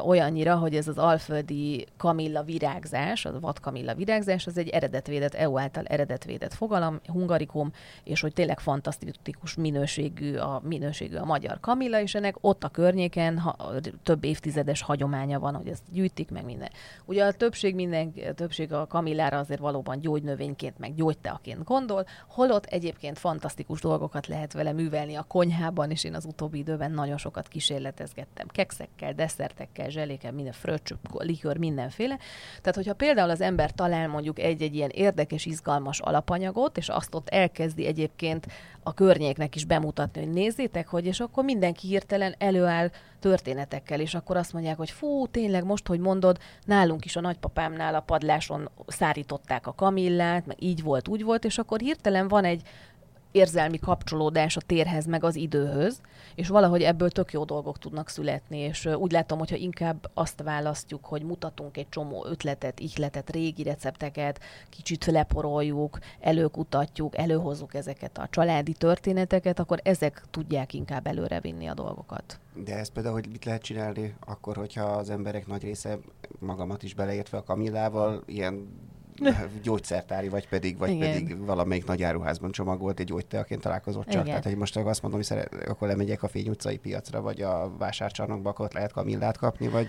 olyannyira, hogy ez az alföldi kamilla virágzás, az vadkamilla virágzás, az egy eredetvédett, EU által eredetvédett fogalom, hungarikum, és hogy tényleg fantasztikus minőségű a minőségű a magyar kamilla, és ennek ott a környéken ha, több évtizedes hagyománya van, hogy ezt gyűjtik, meg minden. Ugye a többség, minden, a többség a kamillára azért valóban gyógynövényként, meg gyógyteaként gondol, holott egyébként fantasztikus dolgokat lehet vele művelni a konyhában, és én az utóbbi időben nagyon sokat kísérletezgettem. Kekszekkel, desszertekkel, zselékkel, minden fröccsöp, likör, mindenféle. Tehát, hogyha például az ember talál mondjuk egy-egy ilyen érdekes, izgalmas alapanyagot, és azt ott elkezdi egyébként a környéknek is bemutatni, hogy nézzétek, hogy, és akkor mindenki hirtelen előáll történetekkel, és akkor azt mondják, hogy fú, tényleg most, hogy mondod, nálunk is a nagypapámnál a padláson szárították a kamillát, meg így volt, úgy volt, és akkor hirtelen van egy érzelmi kapcsolódás a térhez, meg az időhöz, és valahogy ebből tök jó dolgok tudnak születni, és úgy látom, hogyha inkább azt választjuk, hogy mutatunk egy csomó ötletet, ihletet, régi recepteket, kicsit leporoljuk, előkutatjuk, előhozzuk ezeket a családi történeteket, akkor ezek tudják inkább előrevinni a dolgokat. De ez például, hogy mit lehet csinálni akkor, hogyha az emberek nagy része, magamat is beleértve a Kamillával, ilyen gyógyszertári, vagy pedig, vagy Igen. pedig valamelyik nagy áruházban csomagolt egy gyógyteaként találkozott csak. Igen. Tehát, hogy most azt mondom, hogy szeret, akkor lemegyek a Fény utcai piacra, vagy a vásárcsarnokba, akkor ott lehet kamillát kapni, vagy...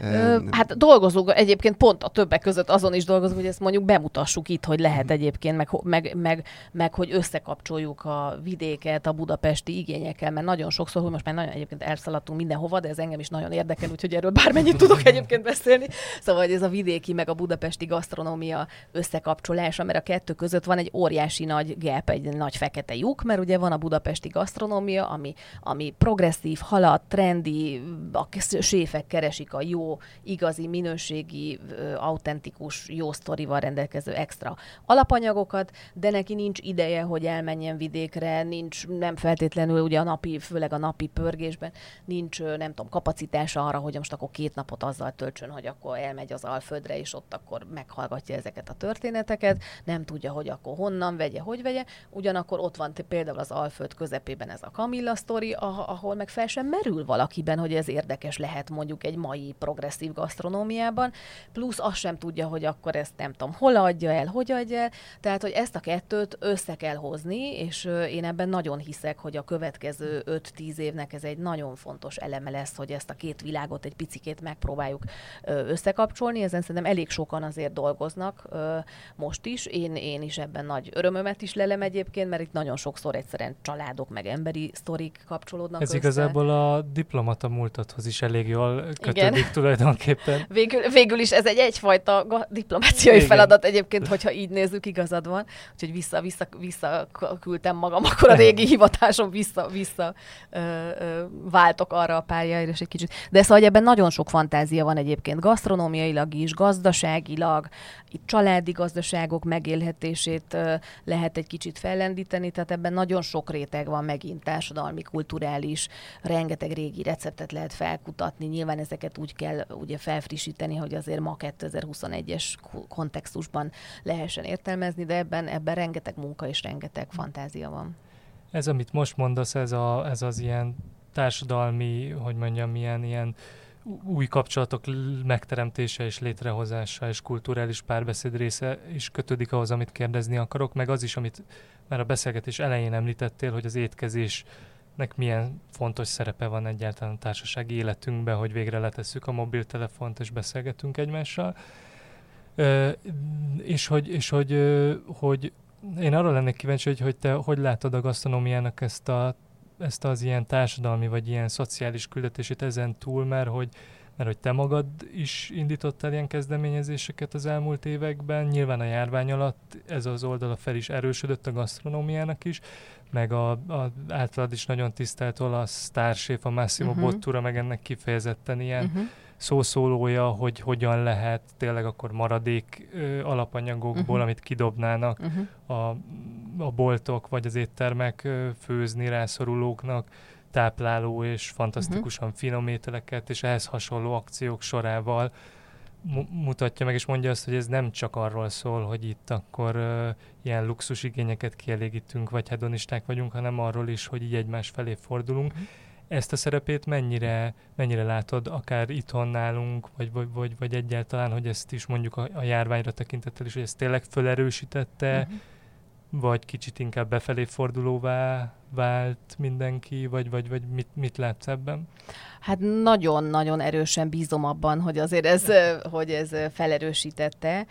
Ö, hát dolgozunk, egyébként pont a többek között azon is dolgozunk, hogy ezt mondjuk bemutassuk itt, hogy lehet egyébként, meg, meg, meg, meg hogy összekapcsoljuk a vidéket a budapesti igényekkel, mert nagyon sokszor, hogy most már nagyon egyébként elszaladtunk mindenhova, de ez engem is nagyon érdekel, úgyhogy erről bármennyit tudok egyébként beszélni. Szóval hogy ez a vidéki meg a budapesti gasztronómia összekapcsolása, mert a kettő között van egy óriási nagy gap, egy nagy fekete lyuk, mert ugye van a budapesti gasztronómia, ami, ami progresszív, halad, trendi, a séfek keresik a jó, igazi, minőségi, autentikus, jó sztorival rendelkező extra alapanyagokat, de neki nincs ideje, hogy elmenjen vidékre, nincs nem feltétlenül ugye a napi, főleg a napi pörgésben, nincs nem tudom, kapacitása arra, hogy most akkor két napot azzal töltsön, hogy akkor elmegy az Alföldre, és ott akkor meghallgatja ezeket ezeket a történeteket, nem tudja, hogy akkor honnan vegye, hogy vegye. Ugyanakkor ott van például az Alföld közepében ez a Camilla sztori, ahol meg fel sem merül valakiben, hogy ez érdekes lehet mondjuk egy mai progresszív gasztronómiában, plusz azt sem tudja, hogy akkor ezt nem tudom, hol adja el, hogy adja el. Tehát, hogy ezt a kettőt össze kell hozni, és én ebben nagyon hiszek, hogy a következő 5-10 évnek ez egy nagyon fontos eleme lesz, hogy ezt a két világot egy picikét megpróbáljuk összekapcsolni. Ezen szerintem elég sokan azért dolgoznak, ö, most is. Én, én is ebben nagy örömömet is lelem egyébként, mert itt nagyon sokszor egyszerűen családok meg emberi sztorik kapcsolódnak Ez össze. igazából a diplomata múlthoz is elég jól kötődik Igen. tulajdonképpen. Végül, végül is ez egy egyfajta diplomáciai Igen. feladat egyébként, hogyha így nézzük, igazad van. Úgyhogy vissza, vissza, vissza küldtem magam, akkor a régi hivatásom vissza, vissza ö, ö, váltok arra a pályára, és egy kicsit. De szóval ebben nagyon sok fantázia van egyébként, gasztronómiailag is, gazdaságilag, itt családi gazdaságok megélhetését lehet egy kicsit fellendíteni, tehát ebben nagyon sok réteg van megint társadalmi, kulturális, rengeteg régi receptet lehet felkutatni, nyilván ezeket úgy kell ugye felfrissíteni, hogy azért ma 2021-es kontextusban lehessen értelmezni, de ebben, ebben rengeteg munka és rengeteg fantázia van. Ez, amit most mondasz, ez, a, ez az ilyen társadalmi, hogy mondjam, ilyen, ilyen új kapcsolatok megteremtése és létrehozása és kulturális párbeszéd része is kötődik ahhoz, amit kérdezni akarok, meg az is, amit már a beszélgetés elején említettél, hogy az étkezésnek milyen fontos szerepe van egyáltalán a társasági életünkben, hogy végre letesszük a mobiltelefont és beszélgetünk egymással. Ö, és hogy, és hogy, hogy én arra lennék kíváncsi, hogy, hogy te hogy látod a gasztronómiának ezt a ezt az ilyen társadalmi vagy ilyen szociális küldetését ezen túl, mert hogy, mert hogy te magad is indítottál ilyen kezdeményezéseket az elmúlt években, nyilván a járvány alatt ez az oldala fel is erősödött a gasztronómiának is, meg a, a általad is nagyon tisztelt olasz sztárséf, a Massimo uh-huh. Bottura, meg ennek kifejezetten ilyen uh-huh szószólója, hogy hogyan lehet tényleg akkor maradék ö, alapanyagokból, uh-huh. amit kidobnának uh-huh. a, a boltok vagy az éttermek ö, főzni rászorulóknak tápláló és fantasztikusan uh-huh. finom ételeket, és ehhez hasonló akciók sorával mu- mutatja meg, és mondja azt, hogy ez nem csak arról szól, hogy itt akkor ö, ilyen luxus igényeket kielégítünk, vagy hedonisták vagyunk, hanem arról is, hogy így egymás felé fordulunk. Uh-huh ezt a szerepét mennyire, mennyire látod, akár itthon nálunk, vagy, vagy, vagy, vagy egyáltalán, hogy ezt is mondjuk a, a járványra tekintettel is, hogy ezt tényleg felerősítette, uh-huh. vagy kicsit inkább befelé fordulóvá vált mindenki, vagy, vagy, vagy mit, mit látsz ebben? Hát nagyon-nagyon erősen bízom abban, hogy azért ez, hogy ez felerősítette,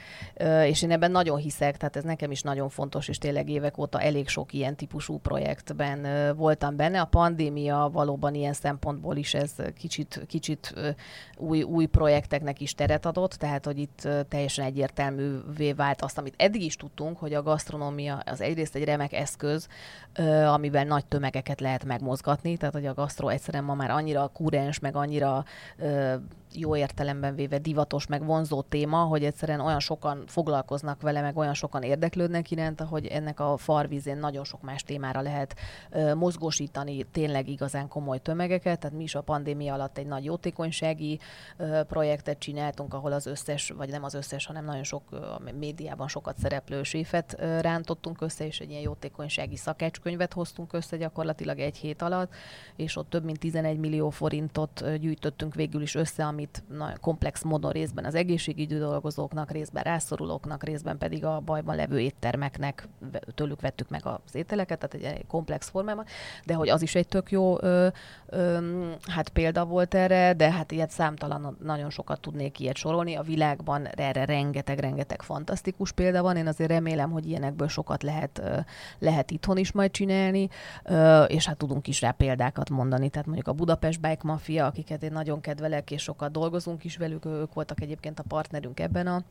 és én ebben nagyon hiszek, tehát ez nekem is nagyon fontos, és tényleg évek óta elég sok ilyen típusú projektben voltam benne. A pandémia valóban ilyen szempontból is ez kicsit, kicsit új, új projekteknek is teret adott, tehát hogy itt teljesen egyértelművé vált azt, amit eddig is tudtunk, hogy a gasztronómia az egyrészt egy remek eszköz, amivel nagy tömegeket lehet megmozgatni, tehát hogy a gasztro egyszerűen ma már annyira kúrens, meg annyira jó értelemben véve divatos, meg vonzó téma, hogy egyszerűen olyan sokan foglalkoznak vele, meg olyan sokan érdeklődnek iránta, hogy ennek a farvízén nagyon sok más témára lehet ö, mozgósítani tényleg igazán komoly tömegeket. Tehát mi is a pandémia alatt egy nagy jótékonysági ö, projektet csináltunk, ahol az összes, vagy nem az összes, hanem nagyon sok a médiában sokat szereplő séfet ö, rántottunk össze, és egy ilyen jótékonysági szakácskönyvet hoztunk össze gyakorlatilag egy hét alatt, és ott több mint 11 millió forintot gyűjtöttünk végül is össze, ami amit nagyon komplex módon részben az egészségügyi dolgozóknak, részben rászorulóknak, részben pedig a bajban levő éttermeknek tőlük vettük meg az ételeket, tehát egy komplex formában, de hogy az is egy tök jó ö, ö, hát példa volt erre, de hát ilyet számtalan, nagyon sokat tudnék ilyet sorolni. A világban erre rengeteg-rengeteg fantasztikus példa van, én azért remélem, hogy ilyenekből sokat lehet, lehet itthon is majd csinálni, és hát tudunk is rá példákat mondani, tehát mondjuk a Budapest Bike Mafia, akiket én nagyon kedvelek, és sokat dolgozunk is velük, ők voltak egyébként a partnerünk ebben a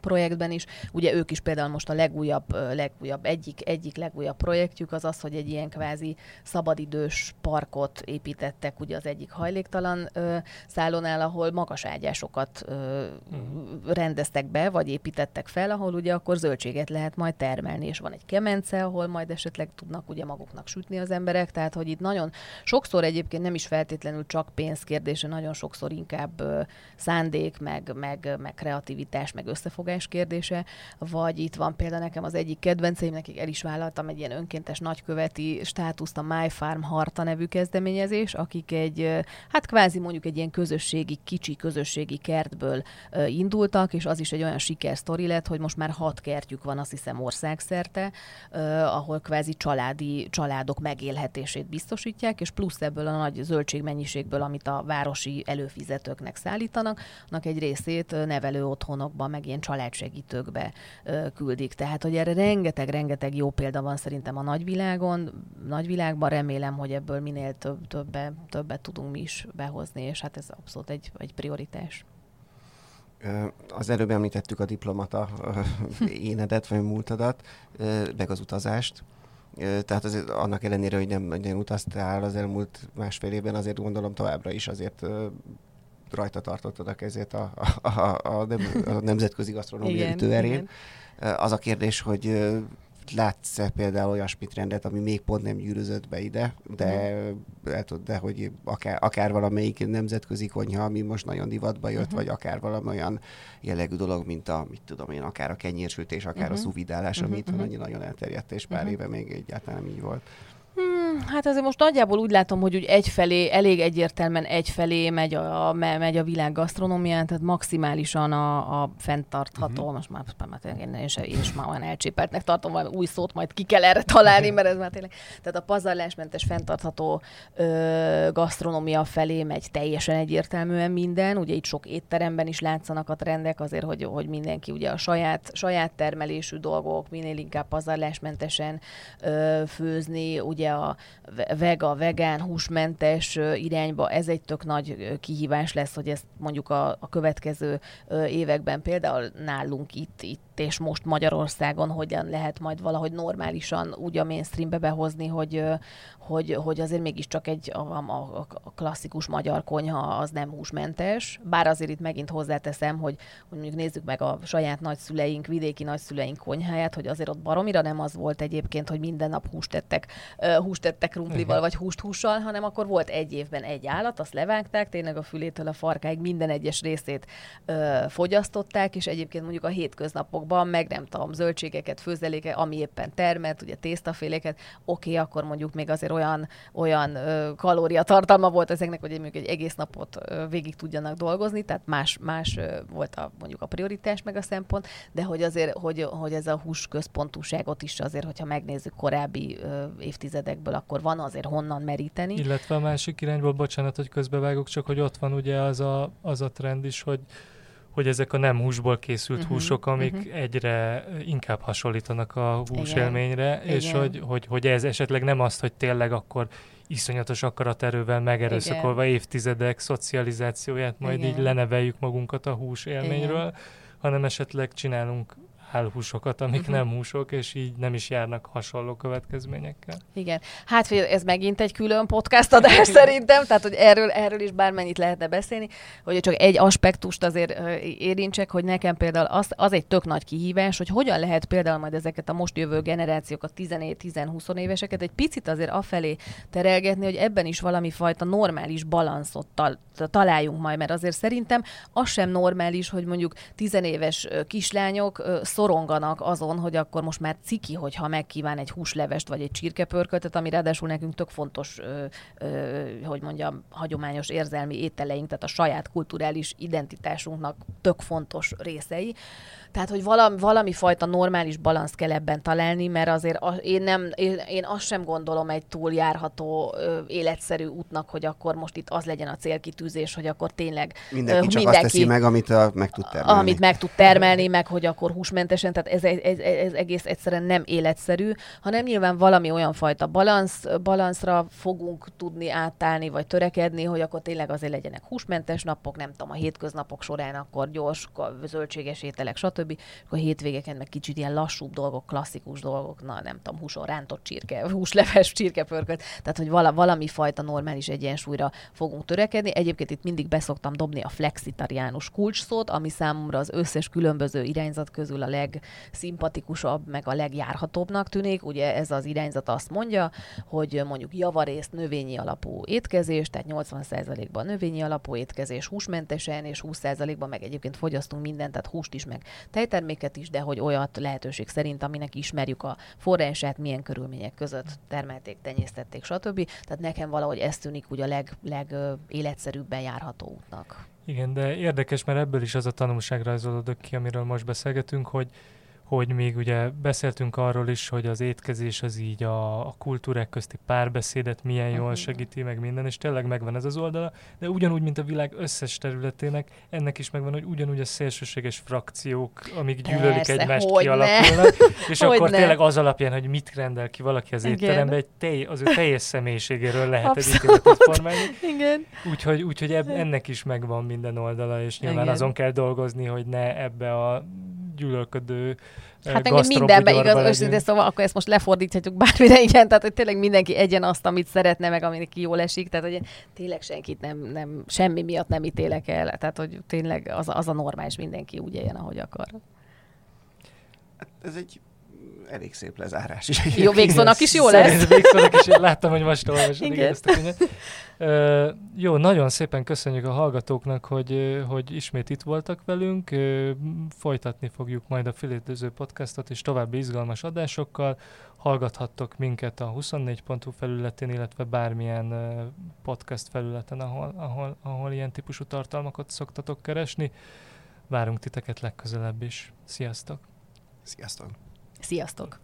projektben is. Ugye ők is például most a legújabb, legújabb egyik, egyik legújabb projektjük az az, hogy egy ilyen kvázi szabadidős parkot építettek ugye az egyik hajléktalan ö, szállónál, ahol magas ágyásokat ö, uh-huh. rendeztek be, vagy építettek fel, ahol ugye akkor zöldséget lehet majd termelni, és van egy kemence, ahol majd esetleg tudnak ugye maguknak sütni az emberek, tehát hogy itt nagyon sokszor egyébként nem is feltétlenül csak pénzkérdése, nagyon sokszor inkább ö, szándék, meg, meg, meg kreativitás, meg összefogás összefogás kérdése, vagy itt van például nekem az egyik kedvenceim, nekik el is vállaltam egy ilyen önkéntes nagyköveti státuszt, a My Farm Harta nevű kezdeményezés, akik egy, hát kvázi mondjuk egy ilyen közösségi, kicsi közösségi kertből indultak, és az is egy olyan sikersztori lett, hogy most már hat kertjük van, azt hiszem országszerte, ahol kvázi családi családok megélhetését biztosítják, és plusz ebből a nagy zöldségmennyiségből, amit a városi előfizetőknek szállítanak, annak egy részét nevelő otthonokban, meg ilyen családsegítőkbe küldik. Tehát, hogy erre rengeteg-rengeteg jó példa van szerintem a nagyvilágon, nagyvilágban. Remélem, hogy ebből minél több, többe, többet tudunk mi is behozni, és hát ez abszolút egy, egy prioritás. Az előbb említettük a diplomata énedet, vagy múltadat, meg az utazást. Tehát azért annak ellenére, hogy nem nagyon utaztál az elmúlt másfél évben, azért gondolom továbbra is azért rajta tartottad a kezét a, a, a, a, a nemzetközi gasztronómia ütőerén. Az a kérdés, hogy látsz-e például olyasmit rendet, ami még pont nem gyűrözött be ide, de, uh-huh. de hogy akár, akár valamelyik nemzetközi konyha, ami most nagyon divatba jött, uh-huh. vagy akár valami olyan jellegű dolog, mint a, mit tudom én, akár a kenyérsütés, akár uh-huh. a szuvidálás, ami uh-huh. itt nagyon elterjedt, és pár uh-huh. éve még egyáltalán nem így volt. Hmm, hát azért most nagyjából úgy látom, hogy úgy egyfelé, elég egyértelműen egyfelé megy a, megy a világ gasztronómián, tehát maximálisan a, a fenntartható, uh-huh. most már, már tényleg én, is, én is már olyan elcsépeltnek tartom, valami új szót majd ki kell erre találni, mert ez már tényleg, tehát a pazarlásmentes fenntartható ö, gasztronómia felé megy teljesen egyértelműen minden, ugye itt sok étteremben is látszanak a trendek azért, hogy, hogy mindenki ugye a saját, saját termelésű dolgok, minél inkább pazarlásmentesen ö, főzni, ugye ugye a vega, vegán, húsmentes irányba, ez egy tök nagy kihívás lesz, hogy ezt mondjuk a, a következő években például nálunk itt, itt és most Magyarországon hogyan lehet majd valahogy normálisan úgy a mainstreambe behozni, hogy, hogy, hogy azért mégiscsak egy a, a, a klasszikus magyar konyha az nem húsmentes, bár azért itt megint hozzáteszem, hogy, hogy mondjuk nézzük meg a saját nagyszüleink, vidéki nagyszüleink konyháját, hogy azért ott baromira nem az volt egyébként, hogy minden nap húst tettek, húst tettek krumplival, vagy húst hússal, hanem akkor volt egy évben egy állat, azt levágták, tényleg a fülétől a farkáig minden egyes részét ö, fogyasztották, és egyébként mondjuk a hétköznapok húsavakban, meg nem tudom, zöldségeket, főzeléket, ami éppen termet, ugye tésztaféléket, oké, akkor mondjuk még azért olyan, olyan kalóriatartalma volt ezeknek, hogy mondjuk egy egész napot végig tudjanak dolgozni, tehát más, más volt a, mondjuk a prioritás meg a szempont, de hogy azért, hogy, hogy ez a hús központúságot is azért, hogyha megnézzük korábbi évtizedekből, akkor van azért honnan meríteni. Illetve a másik irányból, bocsánat, hogy közbevágok, csak hogy ott van ugye az a, az a trend is, hogy hogy ezek a nem húsból készült uh-huh, húsok, amik uh-huh. egyre inkább hasonlítanak a húsélményre, Igen. és hogy, hogy, hogy ez esetleg nem azt, hogy tényleg akkor iszonyatos akaraterővel megerőszakolva Igen. évtizedek szocializációját, majd Igen. így leneveljük magunkat a hús élményről, Igen. hanem esetleg csinálunk álhúsokat, amik uh-huh. nem húsok, és így nem is járnak hasonló következményekkel. Igen. Hát ez megint egy külön podcast adás szerintem, tehát hogy erről, erről is bármennyit lehetne beszélni, hogy csak egy aspektust azért érintsek, hogy nekem például az, az egy tök nagy kihívás, hogy hogyan lehet például majd ezeket a most jövő generációkat, 17-10-20 éveseket egy picit azért afelé terelgetni, hogy ebben is valami fajta normális balanszot tal- találjunk majd, mert azért szerintem az sem normális, hogy mondjuk tizenéves kislányok szoronganak azon, hogy akkor most már ciki, hogyha megkíván egy húslevest vagy egy csirkepörköltet, ami ráadásul nekünk tök fontos, ö, ö, hogy mondjam, hagyományos érzelmi ételeink, tehát a saját kulturális identitásunknak tök fontos részei. Tehát, hogy valami, valami fajta normális balanszt kell ebben találni, mert azért a, én, nem, én, én azt sem gondolom egy túljárható, ö, életszerű útnak, hogy akkor most itt az legyen a célkitűzés, hogy akkor tényleg mindenki ö, csak mindenki, azt teszi meg, amit a, meg tud termelni. Amit meg tud termelni, meg hogy akkor húsmentesen, tehát ez, ez, ez egész egyszerűen nem életszerű, hanem nyilván valami olyan fajta balansz, balanszra fogunk tudni átállni, vagy törekedni, hogy akkor tényleg azért legyenek húsmentes napok, nem tudom, a hétköznapok során akkor gyors, zöldséges ételek, stb stb. Akkor a hétvégeken meg kicsit ilyen lassúbb dolgok, klasszikus dolgok, na nem tudom, húson rántott csirke, húsleves csirkepörköt, tehát hogy vala, valami fajta normális egyensúlyra fogunk törekedni. Egyébként itt mindig beszoktam dobni a flexitariánus kulcsszót, ami számomra az összes különböző irányzat közül a legszimpatikusabb, meg a legjárhatóbbnak tűnik. Ugye ez az irányzat azt mondja, hogy mondjuk javarészt növényi alapú étkezés, tehát 80%-ban növényi alapú étkezés húsmentesen, és 20%-ban meg egyébként fogyasztunk mindent, tehát húst is, meg tejterméket is, de hogy olyat lehetőség szerint, aminek ismerjük a forrását, milyen körülmények között termelték, tenyésztették, stb. Tehát nekem valahogy ez tűnik úgy a leg, leg életszerűbben járható útnak. Igen, de érdekes, mert ebből is az a tanulság rajzolódott ki, amiről most beszélgetünk, hogy hogy még ugye beszéltünk arról is, hogy az étkezés az így a, a kultúrák közti párbeszédet milyen jól segíti, meg minden, és tényleg megvan ez az oldala, de ugyanúgy, mint a világ összes területének, ennek is megvan, hogy ugyanúgy a szélsőséges frakciók, amik gyűlölik Persze, egymást, kialakulnak, és hogy akkor ne. tényleg az alapján, hogy mit rendel ki valaki az étterembe, egy tej, az ő teljes személyiségéről lehet Abszolút. egy ítéletet formálni. Igen. Úgyhogy, úgyhogy eb, ennek is megvan minden oldala, és nyilván Igen. azon kell dolgozni, hogy ne ebbe a gyűlölködő Hát engem mindenben igaz, őszintén szóval akkor ezt most lefordíthatjuk bármire, igen, tehát hogy tényleg mindenki egyen azt, amit szeretne, meg aminek jól esik, tehát hogy tényleg senkit nem, nem, semmi miatt nem ítélek el, tehát hogy tényleg az, az a normális, mindenki úgy éljen, ahogy akar. Hát ez egy elég szép lezárás is. Jó, végszónak is jó lesz. Végszónak is, láttam, hogy most olvasod ezt a könyvet. Uh, jó, nagyon szépen köszönjük a hallgatóknak, hogy, hogy ismét itt voltak velünk. Uh, folytatni fogjuk majd a Filétező podcastot és további izgalmas adásokkal. Hallgathattok minket a 24.hu felületén, illetve bármilyen uh, podcast felületen, ahol, ahol, ahol ilyen típusú tartalmakat szoktatok keresni. Várunk titeket legközelebb is. Sziasztok! Sziasztok! Sziasztok!